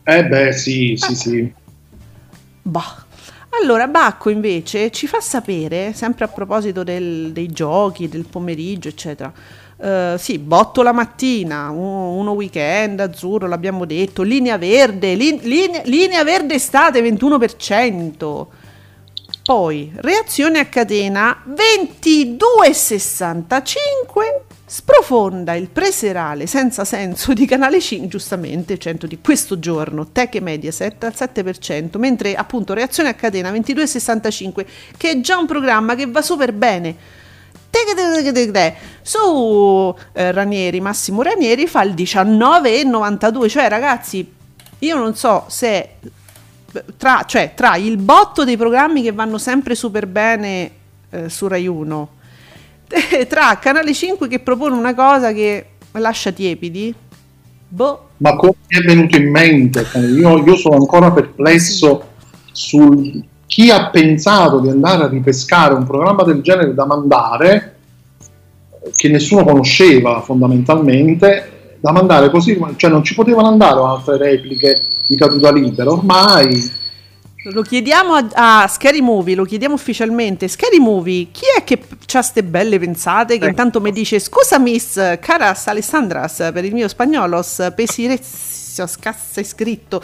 Eh beh, sì, sì, sì. Bah. Allora, Bacco invece ci fa sapere, sempre a proposito del- dei giochi, del pomeriggio, eccetera. eh, sì, botto la mattina, un- uno weekend azzurro, l'abbiamo detto, linea verde, lin- linea, linea verde estate 21%. Poi, reazione a catena 22,65 sprofonda il preserale senza senso di Canale 5, giustamente 100 di questo giorno, Tech e Mediaset al 7%, mentre appunto reazione a catena 22,65 che è già un programma che va super bene. Su eh, Ranieri, Massimo Ranieri fa il 19,92, cioè ragazzi, io non so se tra, cioè, tra il botto dei programmi che vanno sempre super bene eh, su Rai 1, <laughs> tra Canale 5 che propone una cosa che lascia tiepidi, boh, Ma come mi è venuto in mente? Io, io sono ancora perplesso su chi ha pensato di andare a ripescare un programma del genere da mandare, che nessuno conosceva fondamentalmente, da mandare così, cioè non ci potevano andare altre repliche di caduta libera, ormai lo chiediamo a, a Scary Movie, lo chiediamo ufficialmente. Scary Movie, chi è che ha ste belle pensate? Che intanto mi dice: Scusa, miss, caras Alessandras, per il mio spagnolos, pesirezio, scassa scritto.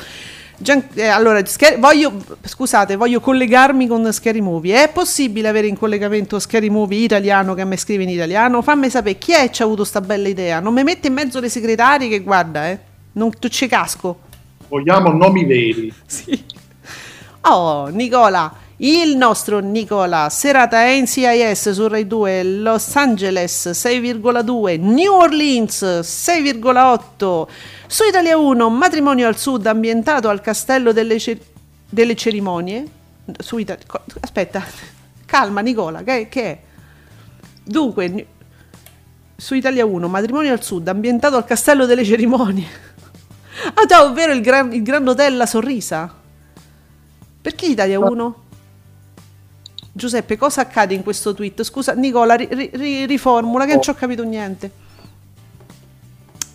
Gian- eh, allora, Sca- voglio, scusate, voglio collegarmi con Scary Movie. È possibile avere in collegamento Scary Movie italiano che mi scrive in italiano? Fammi sapere chi è che ha avuto sta bella idea. Non mi mette in mezzo le segretarie che guarda, eh. Non ci casco. vogliamo nomi veri. <laughs> Sì. Oh, Nicola, il nostro Nicola, serata NCIS su Rai 2, Los Angeles 6,2, New Orleans 6,8, su Italia 1, matrimonio al sud ambientato al castello delle, ce- delle cerimonie. Su Ita- co- aspetta, <laughs> calma Nicola, che, che è? Dunque, su Italia 1, matrimonio al sud ambientato al castello delle cerimonie. <laughs> Ah già, ovvero il, gran, il Grand Hotel La Sorrisa. Perché Italia 1? Giuseppe, cosa accade in questo tweet? Scusa, Nicola, ri- ri- ri- riformula che non ci ho capito niente.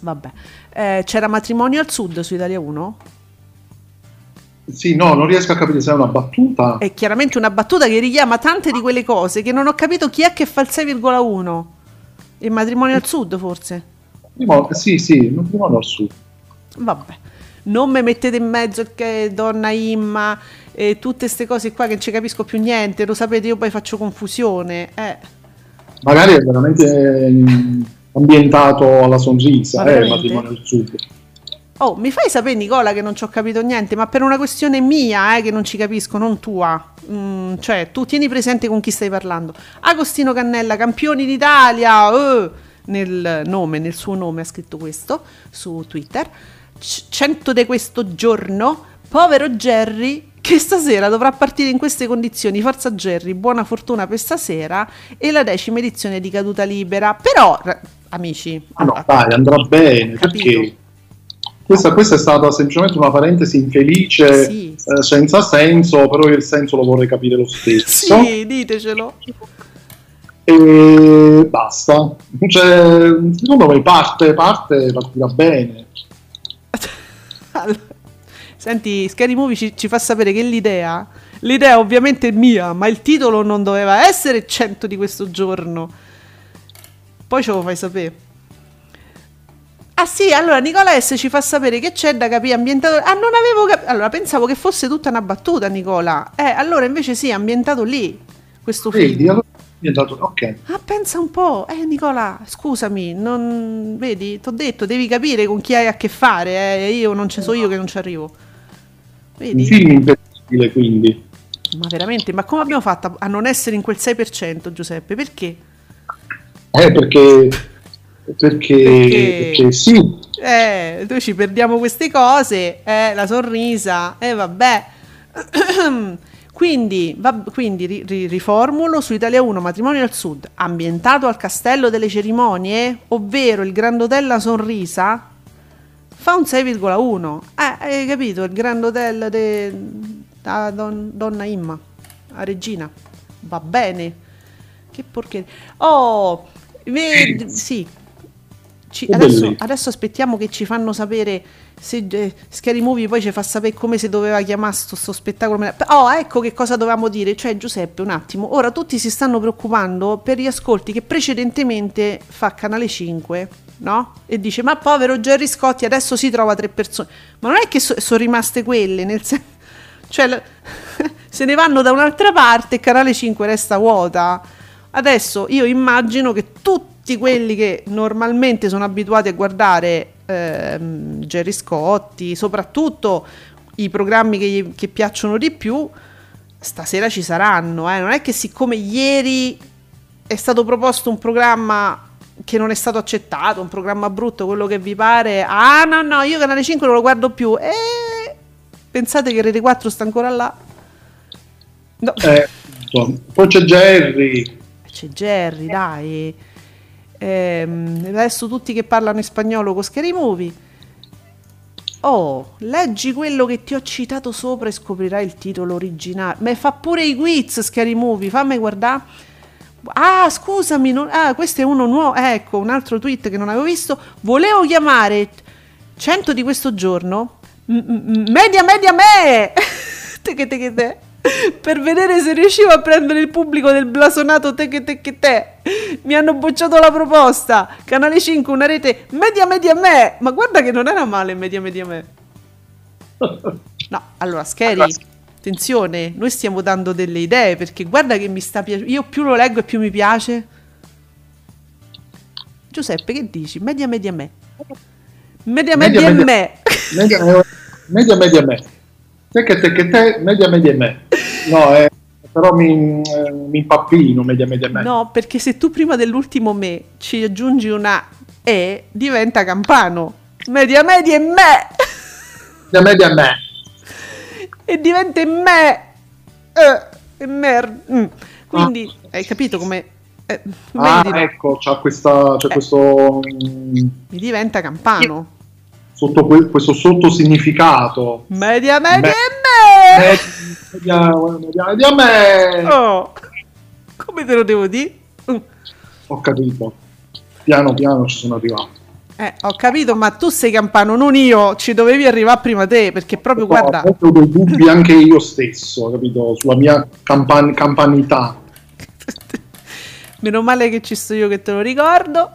Vabbè, Eh, c'era matrimonio al sud su Italia 1? Sì, no, non riesco a capire se è una battuta. È chiaramente una battuta che richiama tante di quelle cose che non ho capito chi è che fa il 6,1. Il matrimonio al sud, forse? Sì, sì, matrimonio al sud. Vabbè, non mi mettete in mezzo il che donna Imma e tutte queste cose qua che non ci capisco più niente. Lo sapete, io poi faccio confusione. Eh, Magari è veramente mm, ambientato alla sonrisa, Ma eh, il matrimonio al sud. Oh, mi fai sapere Nicola che non ci ho capito niente, ma per una questione mia, eh, che non ci capisco, non tua. Mm, cioè, tu tieni presente con chi stai parlando. Agostino Cannella, campioni d'Italia, eh, nel nome, nel suo nome ha scritto questo su Twitter. C- 100 di questo giorno, povero Jerry che stasera dovrà partire in queste condizioni. Forza Jerry, buona fortuna per stasera e la decima edizione di caduta libera. Però, ra- amici, Ah, no, allora, dai, andrà bene, Capito. perché questa, questa è stata semplicemente una parentesi infelice, Sì. eh, senza senso, però io il senso lo vorrei capire lo stesso. sì, ditecelo. E basta. Cioè, secondo me parte, parte, partirà bene. <laughs> <laughs> Allora, Senti, Scary Movie ci, ci fa sapere che l'idea, l'idea ovviamente è mia, ma il titolo non doveva essere 100 di questo giorno. Poi ce lo fai sapere. Ah sì, allora Nicola S ci fa sapere che c'è da capire ambientato... Ah, non avevo capito... Allora, pensavo che fosse tutta una battuta, Nicola. Eh, allora invece sì, è ambientato lì, questo Vedi, film. allora dato- ok. Ah, pensa un po'. Eh, Nicola, scusami, non... Vedi, ti ho detto, devi capire con chi hai a che fare, eh. Io non ci so io che non ci arrivo. Un Vedi? film imperdibile, quindi. Ma veramente, ma come abbiamo fatto a- non essere in quel 6%, Giuseppe? Perché? Eh, perché, perché, Perché- perché sì, Eh, noi ci perdiamo queste cose, eh, la sorrisa, e vabbè. <clears throat> quindi, va- quindi ri- ri- riformulo su Italia 1, Matrimonio al Sud, ambientato al Castello delle Cerimonie, ovvero il Grand Hotel La Sonrisa, fa un 6,1. Eh, hai capito? Il Grand Hotel de a Don- Donna Imma, a Regina. Va bene. Che porcheria. Oh, ved- sì. Ci- adesso, adesso aspettiamo che ci fanno sapere se eh, Scary Movie poi ci fa sapere come si doveva chiamare sto, sto spettacolo. Oh, ecco che cosa dovevamo dire. Cioè, Giuseppe, un attimo. Ora tutti si stanno preoccupando per gli ascolti che precedentemente fa Canale 5, no? E dice, ma povero Jerry Scotti adesso si trova tre persone. Ma non è che so- sono rimaste quelle, nel senso... <laughs> Cioè, la- <laughs> se ne vanno da un'altra parte e Canale 5 resta vuota. Adesso io immagino che tutti quelli che normalmente sono abituati a guardare ehm, Jerry Scotti, soprattutto i programmi che, gli- che piacciono di più, stasera ci saranno. eh. Non è che siccome ieri è stato proposto un programma che non è stato accettato, un programma brutto, quello che vi pare, ah no no, io Canale 5 non lo guardo più. E pensate che Rete 4 sta ancora là? No. eh, appunto. poi c'è Jerry, C'è Jerry, dai. Ehm, adesso tutti che parlano in spagnolo con Scary Movie. Oh, leggi quello che ti ho citato sopra e scoprirai il titolo originale. Ma fa pure i quiz Scary Movie, fammi guardare. Ah, scusami, non- ah, questo è uno nuovo. Ecco, un altro tweet che non avevo visto. Volevo chiamare 100 di questo giorno. media, media, me! <laughs> te che te. Per vedere se riuscivo a prendere il pubblico del blasonato te che te che te. Mi hanno bocciato la proposta. Canale 5, una rete media, media, me. Ma guarda che non era male media, media, me. <laughs> No, allora, Scary, attenzione, noi stiamo dando delle idee perché guarda che mi sta piacendo. Io più lo leggo e più mi piace. Giuseppe, che dici? Media, media, me. Media, media, Media, media- me. media, media, media, me. Te che te che te, media, media, me. No, eh, però mi, eh, mi impappino, media, media, me. No, perché se tu prima dell'ultimo me ci aggiungi una E, diventa campano. Media, media me. Media, media, me. E diventa in me. Eh, e mer- mm. Quindi, hai capito come... eh, Ah, no? ecco, c'ha questa, c'è Eh. questo, mm, Mi diventa campano. sotto que- questo sottosignificato. Media, media Beh. e me. Media, media, media, me. Oh, come te lo devo dire? Ho capito. Piano piano ci sono arrivato. Eh, ho capito, ma tu sei campano, non io. Ci dovevi arrivare prima te, perché proprio, guarda... Ho dei dubbi anche io stesso, capito? Sulla mia campan- campanità. <laughs> Meno male che ci sto io che te lo ricordo.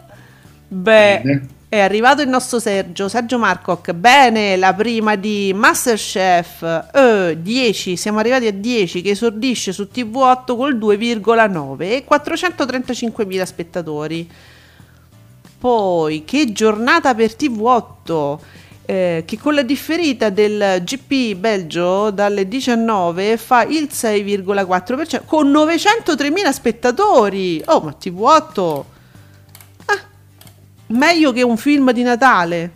Beh, Bene. è arrivato il nostro Sergio, Sergio Marcoc. Bene, la prima di Masterchef. Eh, 10, siamo arrivati a 10 che esordisce su TV8 col 2,9 e 435.000 spettatori. Poi, che giornata per TV8. eh, che con la differita del GP Belgio dalle 19 fa il 6,4% con 903.000 spettatori. Oh, ma TV8 ah, meglio che un film di Natale.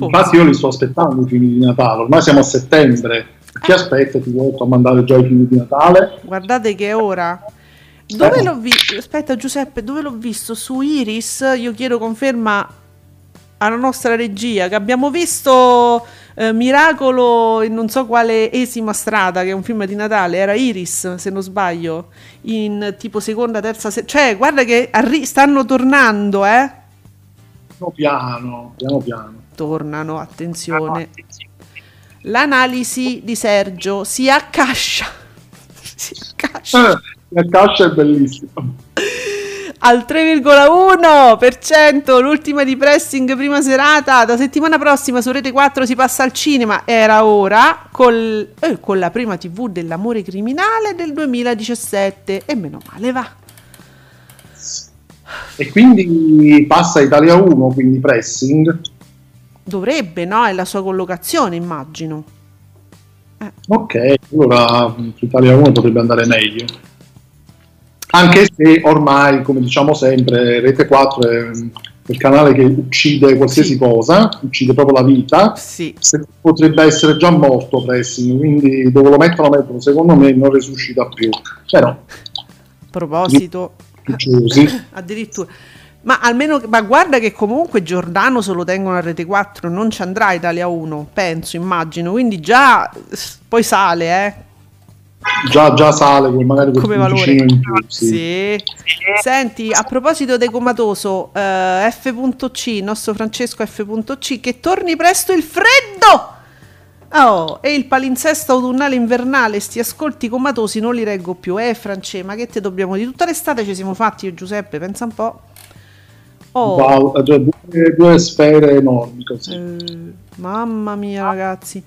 Infatti io li sto aspettando i film di Natale, ormai siamo a settembre. Chi aspetta ti vuoi a mandare già i film di Natale? Guardate che ora. Dove l'ho visto? Aspetta Giuseppe, dove l'ho visto? Su Iris? Io chiedo conferma alla nostra regia che abbiamo visto eh, Miracolo in non so quale esima strada, che è un film di Natale, era Iris se non sbaglio, in tipo seconda, terza, se- cioè guarda che arri- stanno tornando, eh? Piano piano, piano piano. Tornano, attenzione. L'analisi di Sergio si accascia. <laughs> si accascia. Eh, la cascia è bellissima. al 3,1%, l'ultima di pressing prima serata, da settimana prossima su Rete 4 si passa al cinema, era ora, col- eh, con la prima tv dell'amore criminale del 2017 e meno male va. E quindi passa Italia 1, quindi pressing. Dovrebbe, no? È la sua collocazione, immagino. Ok, allora su Italia 1 potrebbe andare meglio. Anche se ormai, come diciamo sempre, Rete 4 è mm, il canale che uccide qualsiasi Sì. cosa, uccide proprio la vita. Sì. Potrebbe essere già morto pressing, quindi dove lo mettono, mettono, secondo me non resuscita più. Però, A proposito, chiusi. <laughs> addirittura. Ma almeno, ma guarda che comunque Giordano se lo tengono a Rete 4, non ci andrà Italia 1, penso, immagino. Quindi già poi sale, eh. Già, già sale con magari quel come valore. in più. Sì. Sì. Senti, a proposito dei comatoso, eh, F.C, il nostro Francesco F.C, che torni presto il freddo! Oh, e il palinsesto autunnale invernale, sti ascolti comatosi non li reggo più. Eh, France, ma che te dobbiamo di tutta l'estate ci siamo fatti io Giuseppe, pensa un po'. Oh, Wow, due, due sfere enormi così. eh, mamma mia, ragazzi.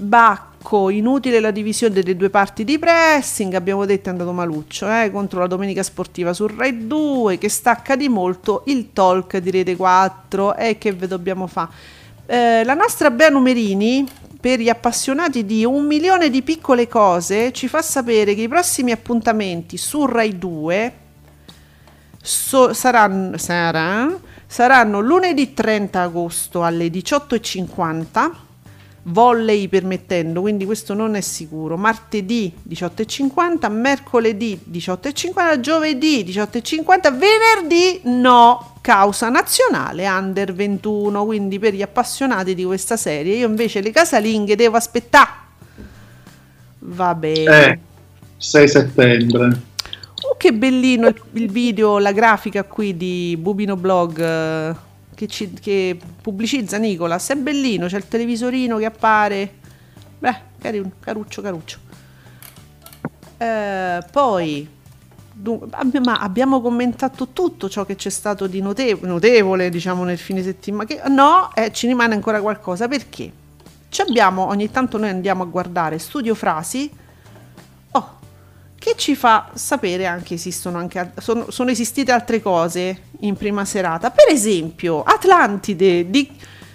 Bacco, inutile la divisione delle due parti di pressing, abbiamo detto è andato maluccio, eh, contro la domenica sportiva su Rai 2, che stacca di molto il talk di Rete 4, e che ve dobbiamo fare? Eh, la nostra Bea Numerini, per gli appassionati di un milione di piccole cose, ci fa sapere che i prossimi appuntamenti su Rai 2 so- saranno, sarà- saranno lunedì 30 agosto alle 18.50 volley permettendo quindi questo non è sicuro. Martedì 18.50 mercoledì 18.50 giovedì 18.50 venerdì no. Causa nazionale under 21 quindi per gli appassionati di questa serie. Io invece le casalinghe devo aspettare. Va bene. Eh, 6 settembre. Oh, che bellino il, il video, la grafica qui di Bubino Blog eh, che, ci- che pubblicizza Nicolas. È bellino, c'è il televisorino che appare. Beh, cari- caruccio, caruccio. Eh, poi, ma abbiamo commentato tutto ciò che c'è stato di notev- notevole, diciamo, nel fine settimana. Che, no, eh, ci rimane ancora qualcosa. Perché? Ci abbiamo, ogni tanto noi andiamo a guardare Studio Frasi. Che ci fa sapere anche esistono anche sono, sono esistite altre cose in prima serata? Per esempio Atlantide di,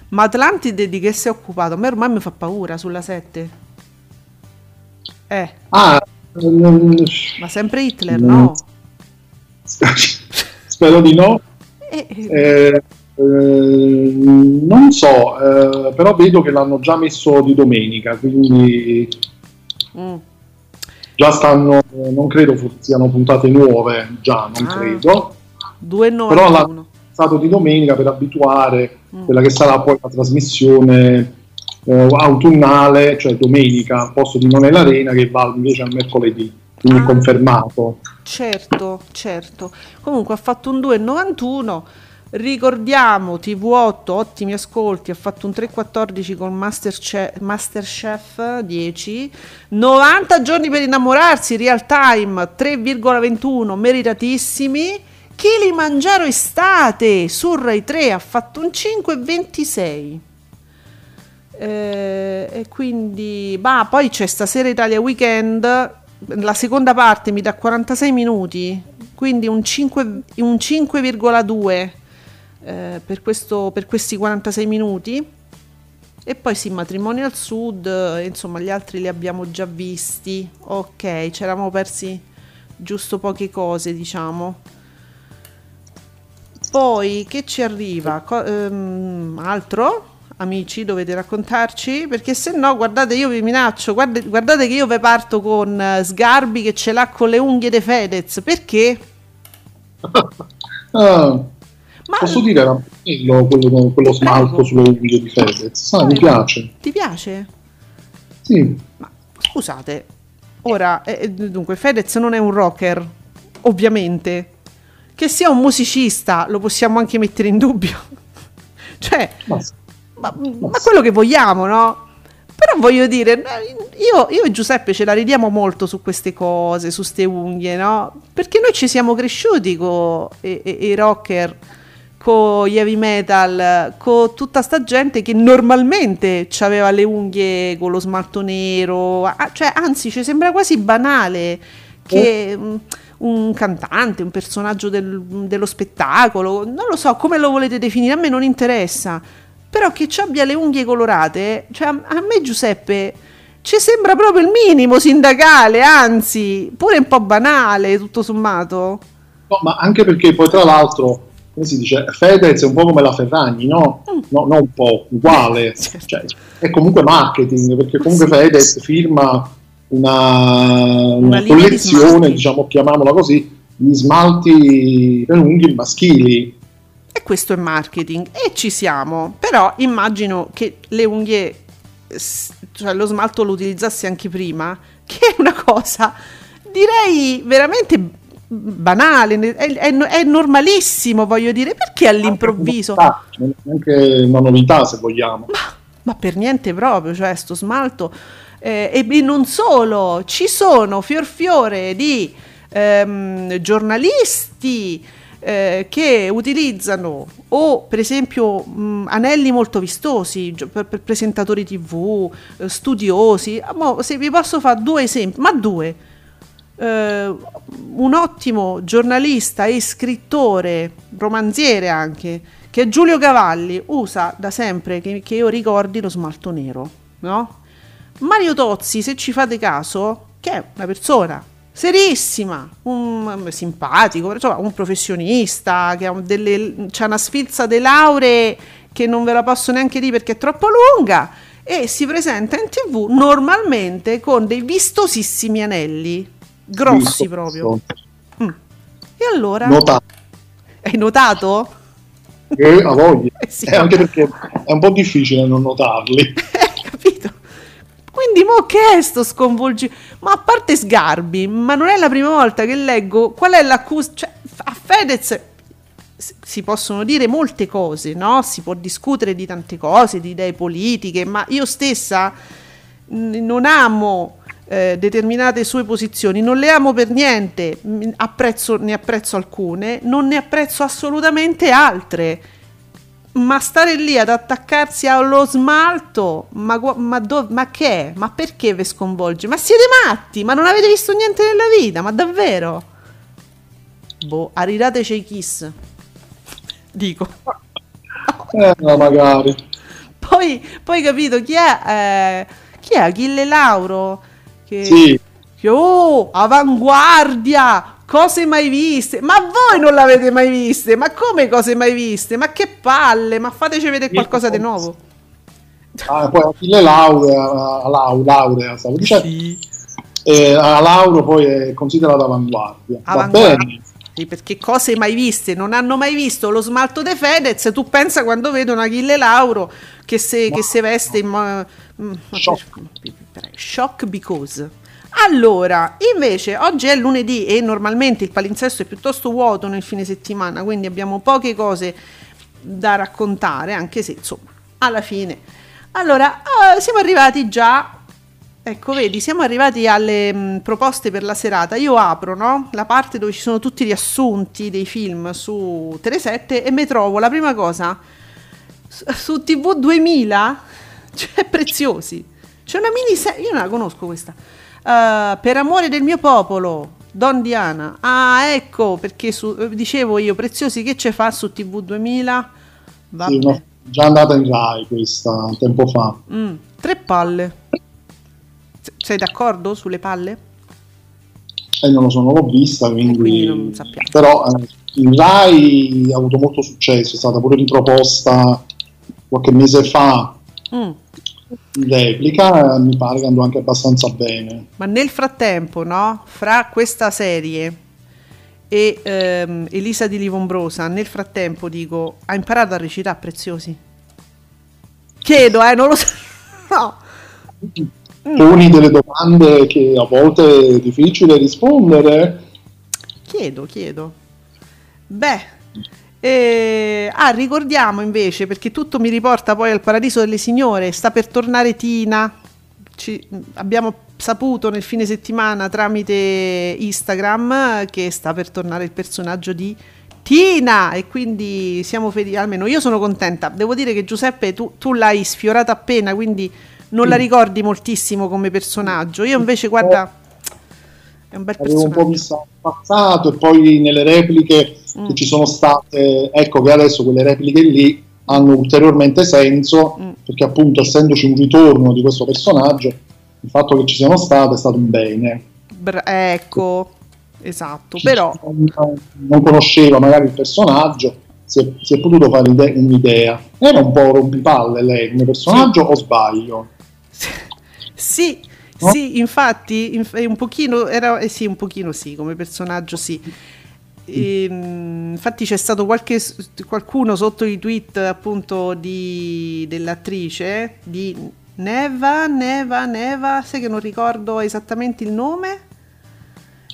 ma Atlantide di che si è occupato? A me ormai mi fa paura sulla 7 eh. Ah, ma sempre Hitler no? <laughs> spero di no. Eh, eh, Eh, eh, non so, eh, però vedo che l'hanno già messo di domenica, quindi mm. Già stanno, non credo siano puntate nuove, già non Ah. credo, 2,91 però l'hanno stato di domenica per abituare Mm. quella che sarà poi la trasmissione eh, autunnale, cioè domenica, al posto di non è l'arena che va invece al mercoledì, quindi Ah. confermato. Certo, certo. Comunque ha fatto un 2,91. Ricordiamo TV8, ottimi ascolti, ha fatto un 3,14 con Masterchef, Masterchef 10, 90 giorni per innamorarsi, real time 3,21, meritatissimi. Kilimangiaro estate su Rai 3 ha fatto un 5,26. Eh, e quindi, bah, poi c'è stasera Italia Weekend, la seconda parte mi dà 46 minuti, quindi un, 5 un 5,2 eh, per, questo- per questi 46 minuti. E poi sì, matrimonio al sud, eh, insomma gli altri li abbiamo già visti. Ok, ci eravamo persi giusto poche cose, diciamo. Poi che ci arriva? Co- ehm, altro? Amici, dovete raccontarci? Perché se no, guardate, io vi minaccio. Guarda- guardate che io vi parto con eh, Sgarbi che ce l'ha con le unghie de Fedez. Perché? <laughs> Ah, Ma posso dire, era bello quello, quello smalto sulle unghie di Fedez. Sai, mi piace. ti piace? Sì, Ma scusate, ora, eh, eh, dunque, Fedez non è un rocker, ovviamente. Che sia un musicista lo possiamo anche mettere in dubbio. <laughs> cioè, ma ma, ma quello che vogliamo, no? Però voglio dire, io, io e Giuseppe ce la ridiamo molto su queste cose, su ste unghie, no? Perché noi ci siamo cresciuti con i rocker, con gli heavy metal, con tutta sta gente che normalmente aveva le unghie con lo smalto nero, cioè anzi ci sembra quasi banale che mm, un cantante, un personaggio del- dello spettacolo, non lo so come lo volete definire, a me non interessa, però che ci abbia le unghie colorate, cioè a, a me Giuseppe ci sembra proprio il minimo sindacale, anzi pure un po' banale tutto sommato. No, ma anche perché poi tra l'altro, come si dice, Fedez è un po' come la Ferragni, no? No, non un po', uguale. <laughs> Certo. Cioè, è comunque marketing, perché comunque Fedez firma una, una di collezione, smalti. diciamo, chiamiamola così, di smalti per unghie maschili. E questo è marketing e ci siamo, però immagino che le unghie, cioè lo smalto lo utilizzassi anche prima, che è una cosa direi veramente banale, è, è- è normalissimo voglio dire, perché all'improvviso... Ah, Anche una novità, se vogliamo. Ma per niente proprio, cioè sto smalto. eh, e e non solo, ci sono fior fiore di ehm, giornalisti eh, che utilizzano o per esempio mh, anelli molto vistosi gio- per, per presentatori tv, eh, studiosi. Ah, mo, se vi posso fare due esempi, ma due. Eh, un ottimo giornalista e scrittore, romanziere anche, che Giulio Cavalli, usa da sempre, che, che io ricordi, lo smalto nero, no? Mario Tozzi, se ci fate caso, che è una persona serissima, un simpatico, insomma, un professionista, che ha delle, una sfilza di lauree che non ve la posso neanche dire perché è troppo lunga, e si presenta in tv normalmente con dei vistosissimi anelli, grossi proprio. Mm. E allora, Nota hai notato? che ha voglia. <laughs> Eh sì. Eh, anche perché è un po' difficile non notarli. <laughs> Eh, capito? Quindi mo che è sto sconvolgimento? Ma a parte Sgarbi, ma non è la prima volta che leggo qual è l'accusa... Cioè, a Fedez si possono dire molte cose, no? Si può discutere di tante cose, di idee politiche, ma io stessa non amo eh, determinate sue posizioni, non le amo per niente, mh, apprezzo- ne apprezzo alcune, non ne apprezzo assolutamente altre. Ma stare lì ad attaccarsi allo smalto, ma, ma, do- ma che è? Ma perché vi sconvolge? Ma siete matti? Ma non avete visto niente nella vita? Ma davvero? Boh, aridateci i kiss. Dico. Eh, no, magari. Poi, poi capito chi è? Eh, chi è? Achille Lauro? Che, Sì. che, oh, avanguardia! Cose mai viste, ma voi non l'avete mai viste? Ma come cose mai viste? Ma che palle! Ma fateci vedere qualcosa di nuovo. Ah, poi Achille laurea, lau- laurea, stavo dicendo. E a Lauro poi è considerato avanguardia. Va Avanguardia. bene. Perché cose mai viste, non hanno mai visto lo smalto de Fedez, tu pensa quando vedono Achille Lauro che se, che se veste in... mm, Shock. Shock because. Allora, invece oggi è lunedì e normalmente il palinsesto è piuttosto vuoto nel fine settimana, quindi abbiamo poche cose da raccontare, anche se insomma, alla fine. Allora, eh, siamo arrivati già Ecco, vedi, siamo arrivati alle mh, proposte per la serata. Io apro, no? La parte dove ci sono tutti i riassunti dei film su Tele7 e mi trovo la prima cosa su, su TV 2000, cioè preziosi. C'è una miniserie, io non la conosco questa. Uh, per amore del mio popolo, Don Diana. Ah, ecco, perché su- eh, dicevo io, Preziosi, che ce fa su TV 2000? Vabbè. Sì, no, già andata in Rai questa tempo fa. Mm, tre palle. Sei d'accordo sulle palle? E non lo so, non l'ho vista, quindi... quindi non sappiamo. Però eh, in Rai ha avuto molto successo, è stata pure riproposta qualche mese fa Mm. in replica, e mi pare che andò anche abbastanza bene. Ma nel frattempo, no? Fra questa serie e ehm, Elisa di Livombrosa, nel frattempo dico, ha imparato a recitare preziosi? Chiedo, eh, non lo so. <laughs> No. Poni delle domande che a volte è difficile rispondere. Chiedo, chiedo. Beh, eh, ah, ricordiamo invece, perché tutto mi riporta poi al Paradiso delle Signore, sta per tornare Tina. Ci- abbiamo saputo nel fine settimana tramite Instagram che sta per tornare il personaggio di Tina e quindi siamo felici, almeno io sono contenta. Devo dire che Giuseppe tu, tu l'hai sfiorata appena, quindi non la ricordi moltissimo come personaggio. Io invece, guarda, è un bel Avevo un personaggio. po' visto passato e poi nelle repliche Mm. che ci sono state, ecco che adesso quelle repliche lì hanno ulteriormente senso Mm. perché appunto essendoci un ritorno di questo personaggio, il fatto che ci siano state è stato un bene. Bra- ecco, esatto, però non, conosceva magari il personaggio, si è, si è potuto fare ide- un'idea. Era un po' rompipalle lei come personaggio o sbaglio? Sì, No? sì, infatti, inf- un pochino, era, eh sì, un pochino sì, come personaggio sì. Ehm, infatti c'è stato qualche, qualcuno sotto i tweet appunto di, dell'attrice di Neva, Neva, Neva, sai che non ricordo esattamente il nome?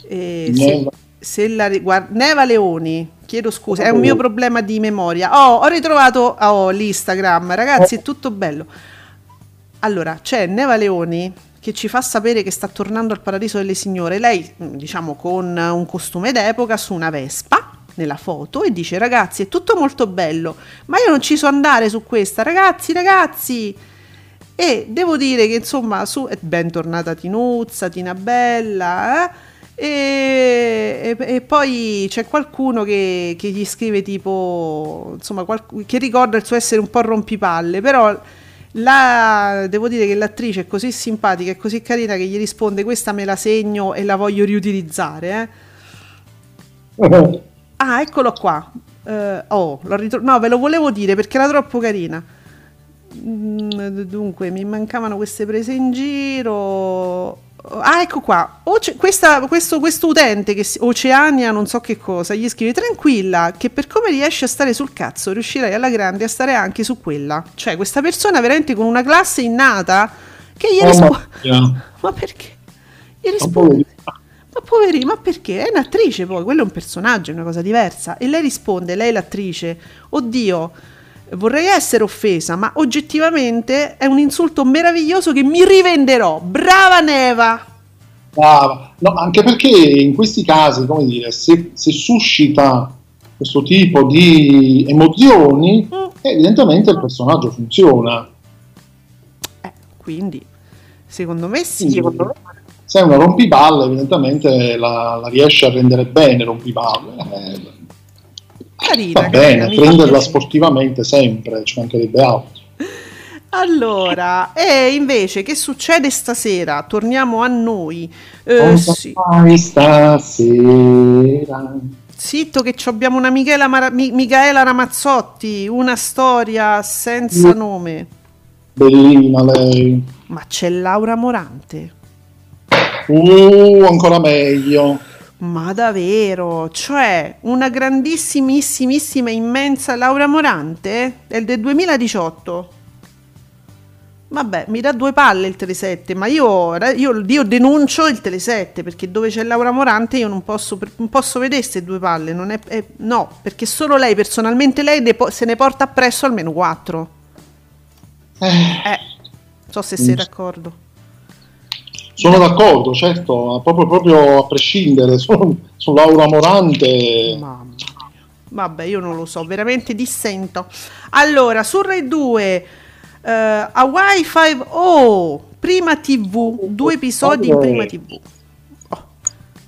Eh, se- Neva. se la riguarda Neva Leoni, chiedo scusa, è un mio problema di memoria. Oh, ho ritrovato oh, l'Instagram, ragazzi, è tutto bello. Allora, c'è Neva Leoni che ci fa sapere che sta tornando al Paradiso delle Signore. Lei, diciamo, con un costume d'epoca su una Vespa nella foto e dice: Ragazzi, è tutto molto bello, ma io non ci so andare su questa. Ragazzi, ragazzi. E devo dire che insomma, su, è bentornata Tinuzza, Tina Bella, eh? E, e- e poi c'è qualcuno che, che gli scrive tipo, insomma, qualc- che ricorda il suo essere un po' rompipalle, però la, devo dire che l'attrice è così simpatica e così carina che gli risponde questa me la segno e la voglio riutilizzare. eh. <laughs> Ah, eccolo qua. Eh, oh, l'ho ritro- no, ve lo volevo dire perché era troppo carina. Mm, dunque, mi mancavano queste prese in giro. Ah, ecco qua. Oce- questa- questo, questo utente, che si- Oceania, non so che cosa, gli scrive: Tranquilla, che per come riesci a stare sul cazzo, riuscirai alla grande a stare anche su quella. Cioè, questa persona veramente con una classe innata che gli Oh, risponde. mamma <laughs> Ma perché? Gli risponde. Ma poverino, ma perché? È un'attrice poi, quello è un personaggio, è una cosa diversa. E lei risponde, lei l'attrice, oddio, vorrei essere offesa, ma oggettivamente è un insulto meraviglioso che mi rivenderò. Brava Neva! Brava. No, anche perché in questi casi, come dire, se, se suscita questo tipo di emozioni, Mm. evidentemente il personaggio funziona. Eh, quindi, secondo me sì. Quindi, Se è una rompipalle, evidentemente la, la riesce a rendere bene rompipalle. Eh, Carina, va carina, bene, fa prenderla sportivamente sempre, ci mancherebbe altro. Allora, e invece che succede stasera? Torniamo a noi. Eh, sì. stasera? Zitto che abbiamo una Michela Mara- Mi- Micaela Ramazzotti, una storia senza nome. Bellina lei. Ma c'è Laura Morante. Uh, ancora meglio. Ma davvero? Cioè, una grandissimissima, immensa Laura Morante? È del 2018. Vabbè, mi dà due palle il Telesette, ma io, io, io denuncio il Telesette perché dove c'è Laura Morante io non posso, non posso vedere queste due palle. È, è- no, perché solo lei, personalmente lei, se ne porta appresso almeno quattro. Eh, Eh, so se sei Mm. d'accordo. Sono d'accordo, certo, proprio, proprio a prescindere. <laughs> Sono, su Laura Morante. Mamma. Vabbè, io non lo so, veramente dissento. Allora, su Rai 2, eh, Hawaii 5 oh, prima TV, due episodi in prima TV.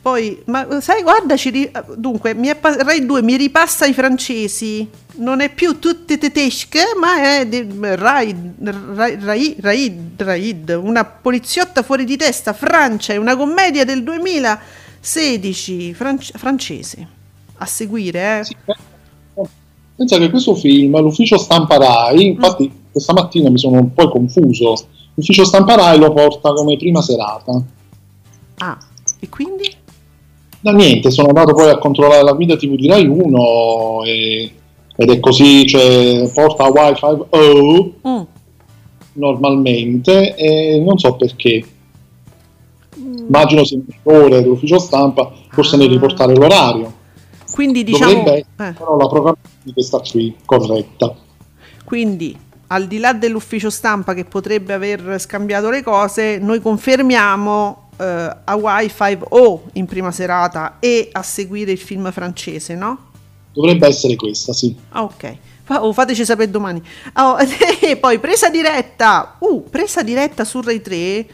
Poi, ma sai, guarda, ci dunque, mi è Rai 2 mi ripassa i francesi. Non è più tutte tedesche, ma è di- Rai, Rai, Rai- Raid, Raid, una poliziotta fuori di testa, Francia, è una commedia del 2016, franc- francese. A seguire, eh. Sì, eh, Pensa che questo film, l'ufficio stampa Rai, infatti questa mattina mi sono un po' confuso, l'ufficio stampa Rai lo porta come prima serata. Ah, e quindi? Da niente, sono andato poi a controllare la guida TV di Rai 1 e- ed è così, cioè porta Wi-Fi O Mm. normalmente e non so perché. Immagino sia un errore dell'ufficio stampa, forse nel riportare l'orario. Quindi diciamo... Dovrebbe eh. essere però la programmazione di questa qui corretta. Quindi, al di là dell'ufficio stampa che potrebbe aver scambiato le cose, noi confermiamo eh, Hawaii 5O in prima serata e a seguire il film francese, no? Dovrebbe essere questa, sì. Ah, ok. Oh, fateci sapere domani. Oh, <laughs> e poi presa diretta, uh, presa diretta su Rai 3.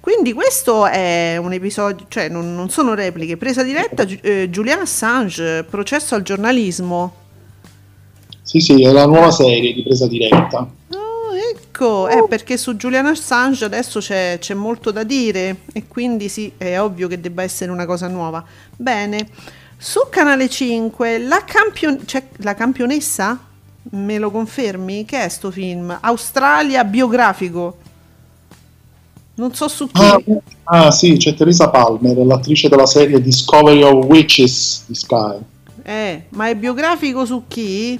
Quindi questo è un episodio, cioè non, non sono repliche, presa diretta eh, Julian Assange, processo al giornalismo. Sì, sì, è la nuova serie di presa diretta. Oh, ecco, è perché su Julian Assange adesso c'è, c'è molto da dire e quindi sì, è ovvio che debba essere una cosa nuova. Bene, su Canale 5 la, campion- c'è la campionessa, me lo confermi? Che è sto film? Australia biografico. Non so su chi. Ah, ah, sì, c'è Teresa Palmer, l'attrice della serie Discovery of Witches di Sky. Eh, ma è biografico su chi?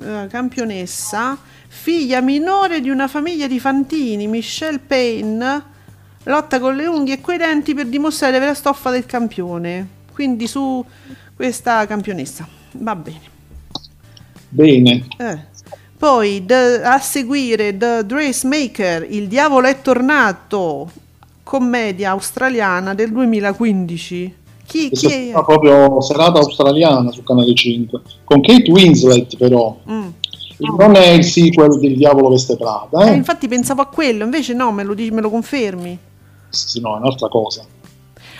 Eh, campionessa, figlia minore di una famiglia di fantini, Michelle Payne, lotta con le unghie e coi denti per dimostrare di avere la stoffa del campione. Quindi su questa campionessa. Va bene. Bene, Eh. Poi The- a seguire The Dressmaker, Il diavolo è tornato, commedia australiana del 2015. Chi, chi è proprio serata australiana su Canale 5, con Kate Winslet però. Mm. Non è il sequel del Diavolo Veste Prada, Eh, eh? infatti pensavo a quello, invece no, me lo, me lo confermi. Sì, no, è un'altra cosa.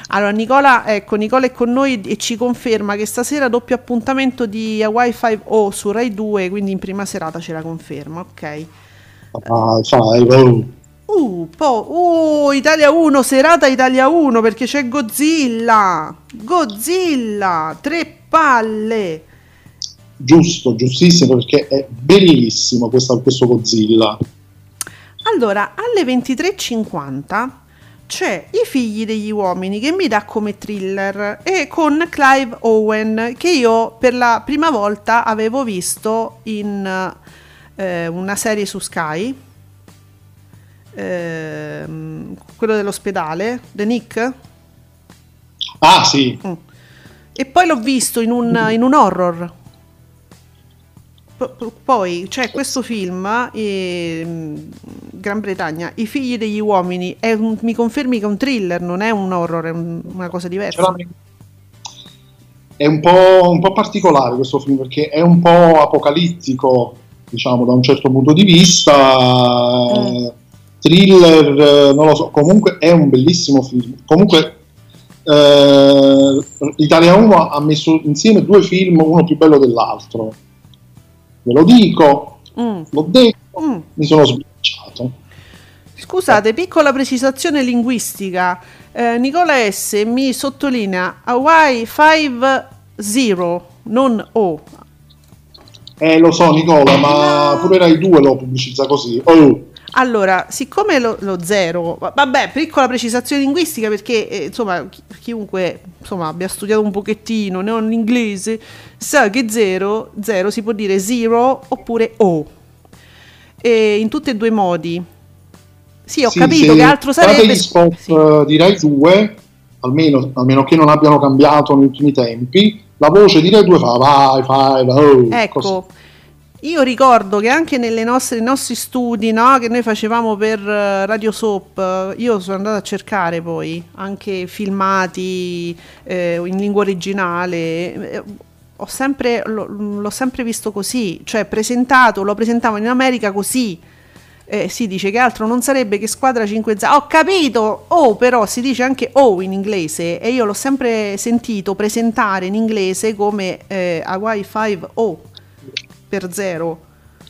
Allora, Nicola, ecco, Nicola è con noi e ci conferma che stasera doppio appuntamento di Hawaii 5O su Rai 2, quindi in prima serata ce la conferma, ok. Ah, oh. Uh, po- uh, Italia 1, serata Italia 1 perché c'è Godzilla. Godzilla, tre palle. giusto, giustissimo, perché è bellissimo questo, questo Godzilla. Allora, alle 23.50 c'è I figli degli uomini che mi dà come thriller e con Clive Owen che io per la prima volta avevo visto in eh, una serie su Sky, ehm, quello dell'ospedale, The Nick, Ah, sì, e poi l'ho visto in un, in un horror. P- poi c'è questo film, ehm, Gran Bretagna, I figli degli uomini, è un- mi confermi che è un thriller, non è un horror, è un- una cosa diversa. È un po', un po' particolare questo film perché è un po' apocalittico, diciamo, da un certo punto di vista. Mm. Thriller, eh, non lo so, comunque è un bellissimo film. Comunque eh, Italia 1 ha messo insieme due film, uno più bello dell'altro. Ve lo dico, Mm, l'ho detto, mm. mi sono sbirciato. Scusate, piccola precisazione linguistica. Eh, Nicola S. mi sottolinea Hawaii 5-0, non O. Eh, lo so Nicola, ma pure Rai 2 lo pubblicizza così. Oh. Allora, siccome lo, lo zero, va- vabbè, piccola precisazione linguistica perché eh, insomma chi- chiunque insomma, abbia studiato un pochettino non l'inglese sa che zero, zero si può dire zero oppure O. E in tutti e due i modi. Sì, ho Sì, capito che altro sarebbe. gli spot Sì. eh, di Rai 2, almeno, almeno che non abbiano cambiato negli ultimi tempi, la voce di Rai 2 fa vai, vai, vai, oh, così. Io ricordo che anche nei nostri studi no, che noi facevamo per eh, Radio Soap, eh, io sono andata a cercare poi anche filmati eh, in lingua originale. eh, Ho sempre, l'ho, l'ho sempre visto così, cioè presentato, lo presentavano in America così. eh, si dice che altro non sarebbe che squadra 5 za. Ho capito! Oh, però si dice anche O in inglese e io l'ho sempre sentito presentare in inglese come eh, Hawaii 5 O per zero.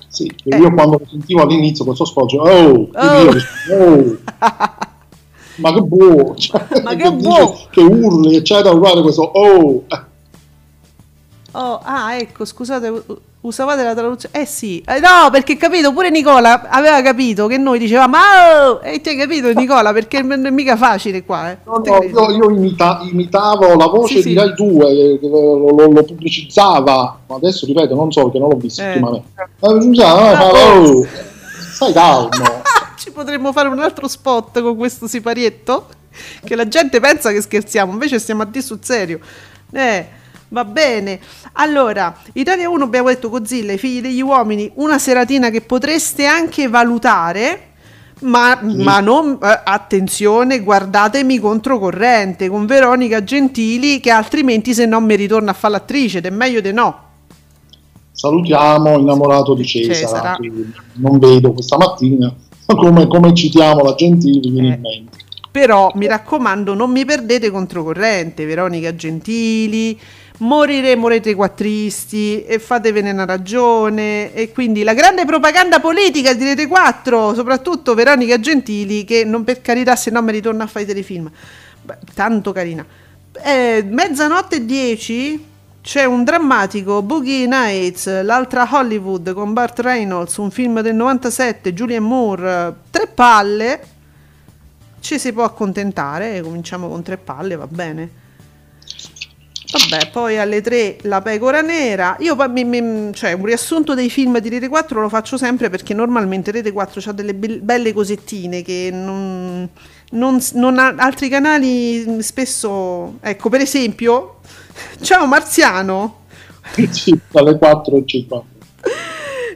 Sì, Eh. io quando lo sentivo all'inizio questo sfoggio, oh, Oh. io dicevo, oh, <laughs> ma che buono, cioè, Ma che <laughs> che, dice, che urli, eccetera, uguale questo, oh, Oh, ah, ecco, scusate, usavate la traduzione. Eh sì, eh, no, perché capito, pure Nicola aveva capito che noi dicevamo, oh! e ti hai capito Nicola, perché non è mica facile qua, eh. No, no, io, io imita- imitavo la voce Sì, sì. di Rai 2, che lo, lo- lo pubblicizzava, ma adesso ripeto, non so perché non l'ho visto Eh. ultimamente. Ma pubblicizzava, Ah, ma- oh, stai calmo. <laughs> Ci potremmo fare un altro spot con questo siparietto? Che la gente pensa che scherziamo, invece stiamo a dire sul serio. Eh, va bene. Allora, Italia 1 abbiamo detto Godzilla, i figli degli uomini, una seratina che potreste anche valutare. Ma, ma non eh, attenzione, guardatemi controcorrente con Veronica Gentili, che altrimenti se no mi ritorna a fare l'attrice, ed è meglio di no. Salutiamo innamorato di Cesare, Cesara. non vedo questa mattina, come, come citiamo la Gentili, viene Eh. in mente. Però mi raccomando, non mi perdete controcorrente, Veronica Gentili, moriremo rete quattristi e fatevene una ragione. E quindi la grande propaganda politica di Rete 4, soprattutto Veronica Gentili, che non per carità se no mi ritorna a fare i telefilm. Beh, tanto carina. Eh, mezzanotte e 10 c'è un drammatico Boogie Nights, l'altra Hollywood con Burt Reynolds, un film del 97, Julian Moore, tre palle ci si può accontentare, cominciamo con tre palle, va bene. Vabbè, poi alle tre la pecora nera. Io mi- mi- cioè, un riassunto dei film di Rete 4 lo faccio sempre perché normalmente Rete 4 ha delle bel- belle cosettine che non, non- non ha- altri canali mm, spesso. Ecco, per esempio, <laughs> Ciao Marziano. Sì, dalle 4 e 50.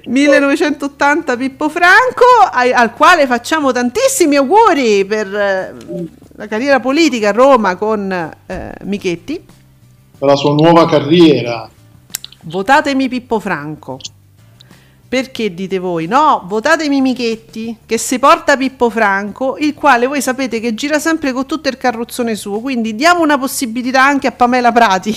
1980 Pippo Franco, ai- al quale facciamo tantissimi auguri per eh, la carriera politica a Roma con eh, Michetti. Per la sua nuova carriera. Votatemi Pippo Franco. Perché dite voi? No, votatemi Michetti, che si porta Pippo Franco, il quale voi sapete che gira sempre con tutto il carrozzone suo, quindi diamo una possibilità anche a Pamela Prati.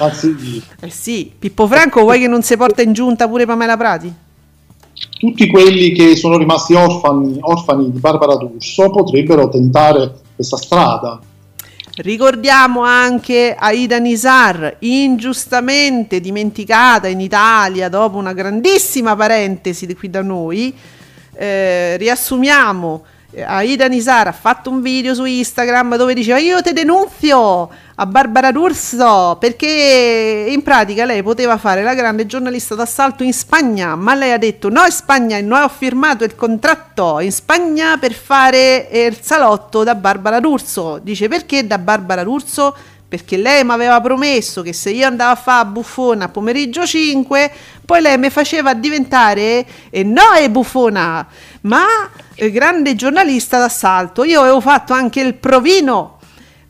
Ah, sì, Eh sì, Pippo Franco vuoi che non si porta in giunta pure Pamela Prati? tutti quelli che sono rimasti orfani, orfani di Barbara D'Urso potrebbero tentare questa strada. Ricordiamo anche Aida Nisar, ingiustamente dimenticata in Italia dopo una grandissima parentesi qui da noi. Eh, riassumiamo, Aida Nisar ha fatto un video su Instagram dove diceva io ti denunzio a Barbara D'Urso perché in pratica lei poteva fare la grande giornalista d'assalto in Spagna, ma lei ha detto no in Spagna e non ho firmato il contratto in Spagna per fare eh, il salotto da Barbara D'Urso. Dice perché da Barbara D'Urso? Perché lei mi aveva promesso che se io andavo a fare buffona a pomeriggio 5, poi lei mi faceva diventare, e no è buffona, ma eh, grande giornalista d'assalto. Io avevo fatto anche il provino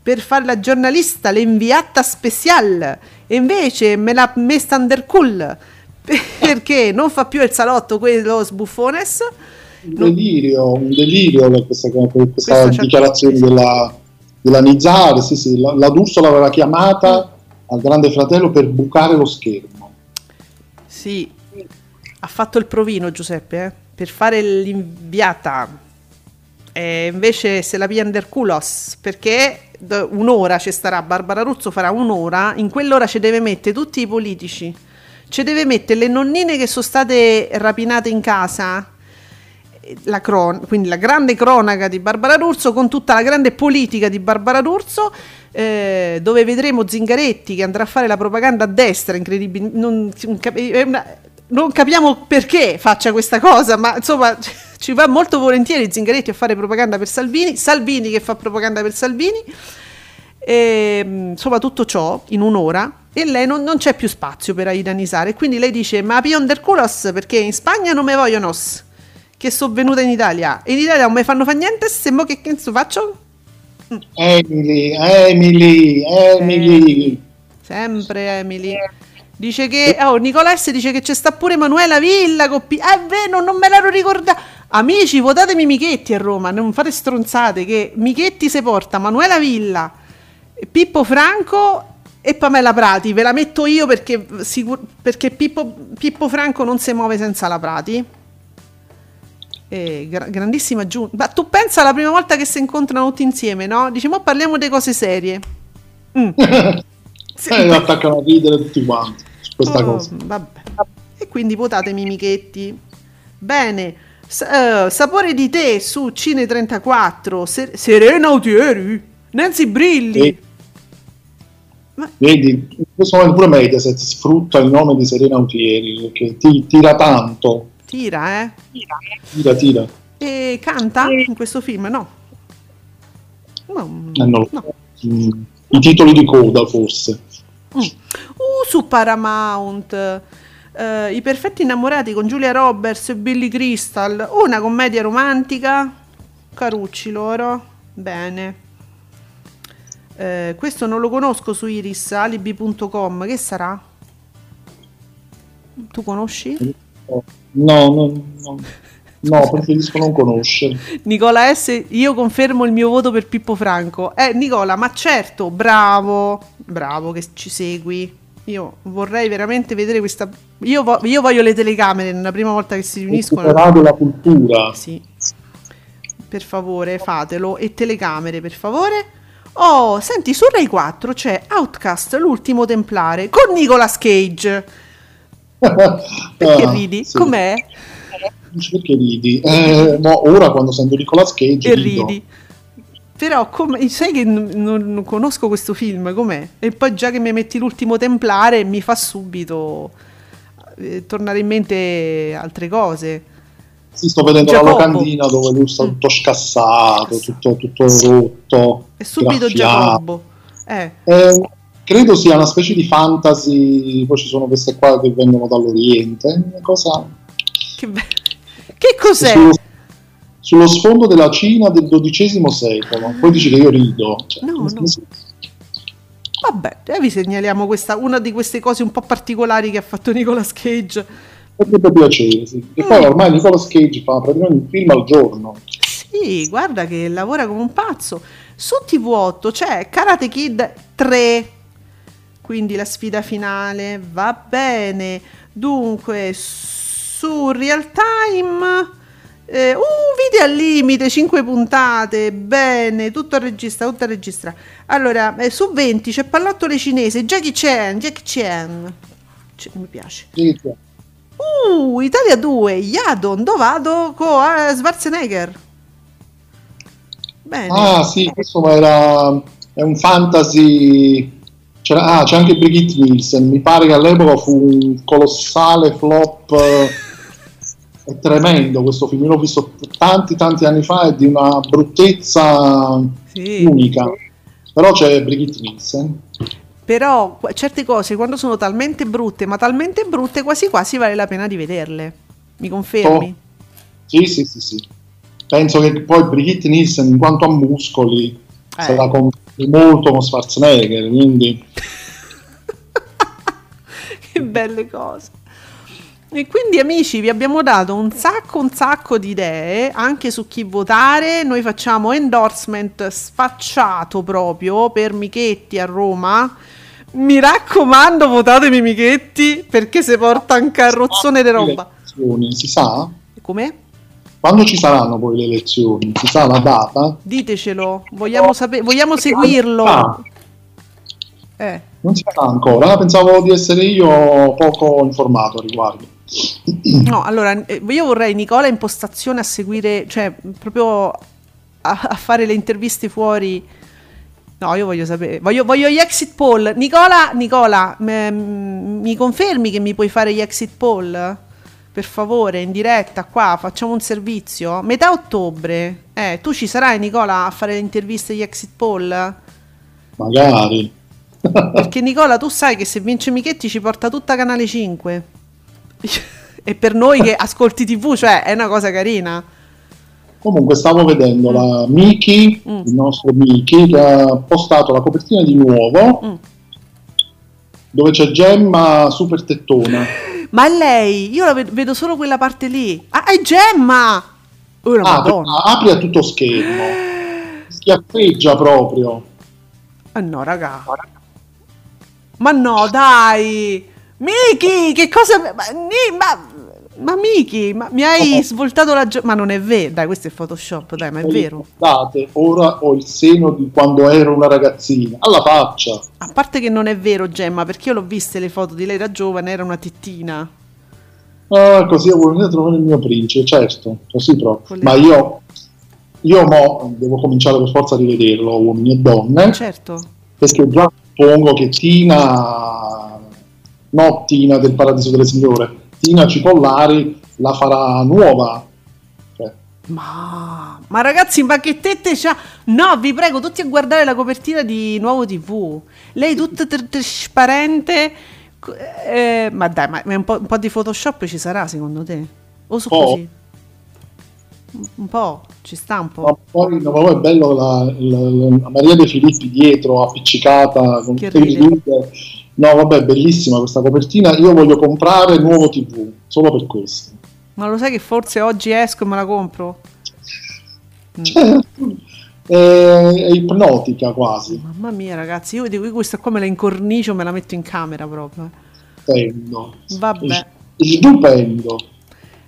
per fare la giornalista, l'inviata special, e invece me l'ha messa under cool <laughs> perché non fa più il salotto quello sbuffones. Un Non- delirio, un delirio per questa, questa dichiarazione della, della Nizar. Sì, sì, la, la D'Urso l'aveva chiamata al Grande Fratello per bucare lo schermo. Sì, ha fatto il provino Giuseppe eh, per fare l'inviata. E invece se la piglia under culos perché un'ora ci starà Barbara Ruzzo farà un'ora in quell'ora ci deve mettere tutti i politici ci deve mettere le nonnine che sono state rapinate in casa la cron- quindi la grande cronaca di Barbara D'Urso con tutta la grande politica di Barbara D'Urso eh, dove vedremo Zingaretti che andrà a fare la propaganda a destra incredibile non, non capiamo perché faccia questa cosa ma insomma <laughs> ci va molto volentieri Zingaretti a fare propaganda per Salvini Salvini che fa propaganda per Salvini e, mh, insomma tutto ciò in un'ora e lei non, non c'è più spazio per Aida Nisare quindi lei dice ma pion del culos perché in Spagna non me vogliono che sono venuta in Italia e in Italia non mi fanno fa niente se mo che cazzo faccio? Emily, Emily, Emily. sempre Emily Dice che oh, Nicola S dice che c'è sta pure Manuela Villa. Con P- è vero, non me l'ero ricordata. Amici, votatemi Michetti a Roma, non fate stronzate. Che Michetti si porta Manuela Villa, Pippo Franco e Pamela Prati. Ve la metto io perché, sicur- perché Pippo, Pippo Franco non si muove senza la Prati. E gra- grandissima aggiunta. Ma tu pensa alla prima volta che si incontrano tutti insieme, no? Dici, ma parliamo di cose serie. Mm. <laughs> Sì. Eh, attaccano a ridere tutti quanti su questa Oh, cosa. Vabbè. E quindi votatemi Michetti. Bene. S- eh, sapore di te su Cine 34. Se- Serena Autieri. Nancy Brilli. Sì. Vedi, in questo momento pure Mediaset sfrutta il nome di Serena Autieri perché ti tira tanto, Tira, eh. tira, tira. E canta in questo film? No. No. Eh, non lo no. so. Mm, I titoli di coda forse. Mm. Uh, su Paramount. eh, I perfetti innamorati con Giulia Roberts e Billy Crystal. Una commedia romantica. Carucci loro. Bene. Eh, questo non lo conosco su Iris, alibi.com. Che sarà? Tu conosci? No, no, no, no, preferisco non conoscere. Nicola S, io confermo il mio voto per Pippo Franco. Eh, Nicola, ma certo, bravo, bravo che ci segui. Io vorrei veramente vedere questa. Io, vo- io voglio le telecamere la prima volta che si riuniscono. superato la cultura. Sì. Per favore, fatelo. E telecamere, per favore. Oh, senti, su Rai 4 c'è Outcast, l'ultimo templare, con Nicolas Cage. Perché Ah, ridi? sì. Com'è? Perché ridi? Eh, no, ora quando sento Nicolas Cage e rido. ridi. Però come, sai che non, non- non conosco questo film, com'è? E poi già che mi metti l'ultimo templare mi fa subito eh, tornare in mente altre cose. Sì, sto vedendo Giacomo. la locandina dove lui sta tutto scassato, tutto, tutto rotto. E subito graffiato. Giacobbo. Eh, Eh, credo sia una specie di fantasy, poi ci sono queste qua che vengono dall'Oriente, una cosa che, be- che cos'è? sullo, sullo sfondo della Cina del XII secolo. Poi dici che io rido. Cioè, No, no. senso- Vabbè, eh, vi segnaliamo questa, una di queste cose un po' particolari che ha fatto Nicolas Cage. Potrebbe piacere, sì. E Mm. poi ormai Nicolas Cage fa praticamente un film al giorno. Sì, guarda che lavora come un pazzo. Su TV8 c'è Karate Kid 3, quindi la sfida finale. Va bene. Dunque, su Real Time. eh, uh, video al limite, 5 puntate, bene, tutto a registra, tutto a registra. Allora, eh, su 20 c'è Pallottole cinese, Jackie Chan, Jackie Chan. Cioè, mi piace. Sì. Uh, Italia 2, Yadon, dove vado? Con eh, Schwarzenegger. Bene. Ah sì, questo era è un fantasy. C'era, ah, c'è anche Brigitte Nielsen. Mi pare che all'epoca fu un colossale flop. eh, È tremendo questo film. Io l'ho visto tanti tanti anni fa e di una bruttezza Sì. unica. Però c'è Brigitte Nielsen. Però certe cose quando sono talmente brutte, ma talmente brutte quasi quasi vale la pena di vederle. Mi confermi? Sì, sì, sì, sì. Penso che poi Brigitte Nielsen, in quanto a muscoli, Eh. se la compri molto con Schwarzenegger. Quindi <laughs> che belle cose. E quindi amici vi abbiamo dato un sacco un sacco di idee anche su chi votare. Noi facciamo endorsement sfacciato proprio per Michetti a Roma. Mi raccomando, votatemi Michetti perché se porta un carrozzone di roba. Si sa? Come? Quando ci saranno poi le elezioni? Si sa la data? Ditecelo, vogliamo sapere, vogliamo seguirlo. Ah, Eh. non si sa ancora. Ah, Pensavo di essere io poco informato a riguardo. No, allora eh, io vorrei Nicola in postazione a seguire, cioè proprio a, a fare le interviste fuori. No, io voglio sapere, voglio, voglio gli exit poll. Nicola, Nicola, m- mi confermi che mi puoi fare gli exit poll? Per favore, in diretta qua, facciamo un servizio. Metà ottobre. Eh, tu ci sarai Nicola a fare le interviste agli exit poll? Magari. Perché Nicola, tu sai che se vince Michetti ci porta tutta Canale 5. e per noi che ascolti TV, cioè, è una cosa carina. Comunque stavo vedendo la Miki, Mm. il nostro Miki, che ha postato la copertina di nuovo Mm. dove c'è Gemma super tettona. Ma è lei, io la ved- vedo solo quella parte lì. Ah, è Gemma! Oh, Ah, madonna. apri a tutto schermo. Schiaffeggia proprio. Ah no, raga. Ma no, dai. Miki, che cosa... Ma, ma, ma Miki, ma mi hai svoltato la... gio- ma non è vero. Dai, questo è Photoshop, dai, ma è vero. Guardate, ora ho il seno di quando ero una ragazzina. Alla faccia. A parte che non è vero, Gemma, perché io l'ho viste le foto di lei da giovane, era una tettina. Ah, così avevo venuto a trovare il mio principe, certo, così proprio. Ma io, io mo devo cominciare per forza a rivederlo, uomini e donne, Certo. perché già suppongo che Tina, no Tina del Paradiso delle Signore, Tina Cipollari la farà nuova. Cioè, Ma, ma ragazzi, ma che tette c'ha? No, vi prego, tutti a guardare la copertina di Nuovo TV. Lei tutta tr- trasparente. eh, ma dai, ma un po', un po' di Photoshop ci sarà secondo te? O su così? Un- po', ci sta un po'. ma poi, no, poi è bello la, la- la Maria De Filippi dietro, appiccicata, con tutte le righe. No, vabbè, bellissima questa copertina. Io voglio comprare nuovo TV, solo per questo. Ma lo sai che forse oggi esco e me la compro? Cioè, è, <laughs> è ipnotica quasi, Mamma mia, ragazzi, io dico questa qua me la incornicio, me la metto in camera proprio. stupendo. Vabbè. Stupendo.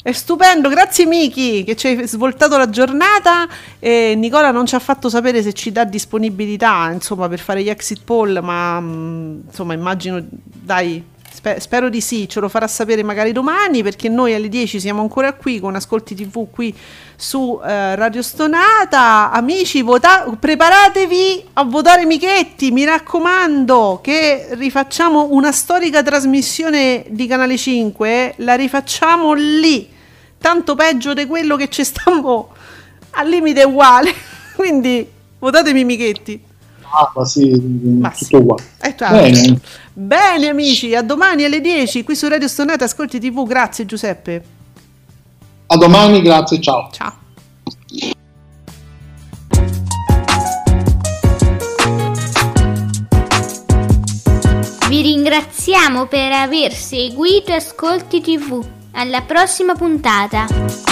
È stupendo, grazie Miki che ci hai svoltato la giornata. E Nicola non ci ha fatto sapere se ci dà disponibilità insomma per fare gli exit poll ma mm, insomma immagino dai spe- spero di sì, ce lo farà sapere magari domani perché noi alle 10 siamo ancora qui con Ascolti TV qui su eh, Radio Stonata. Amici vota- preparatevi a votare Michetti mi raccomando che rifacciamo una storica trasmissione di Canale 5 la rifacciamo lì. Tanto peggio di quello che ci stiamo al limite uguale. <laughs> Quindi votatemi Michetti Ah, ma sì, Ma tutto sì. uguale. Eh. Bene. Bene amici, a domani alle 10 qui su Radio Stonata Ascolti TV, grazie Giuseppe. A domani, grazie, ciao. Ciao. Vi ringraziamo per aver seguito Ascolti TV. Alla prossima puntata.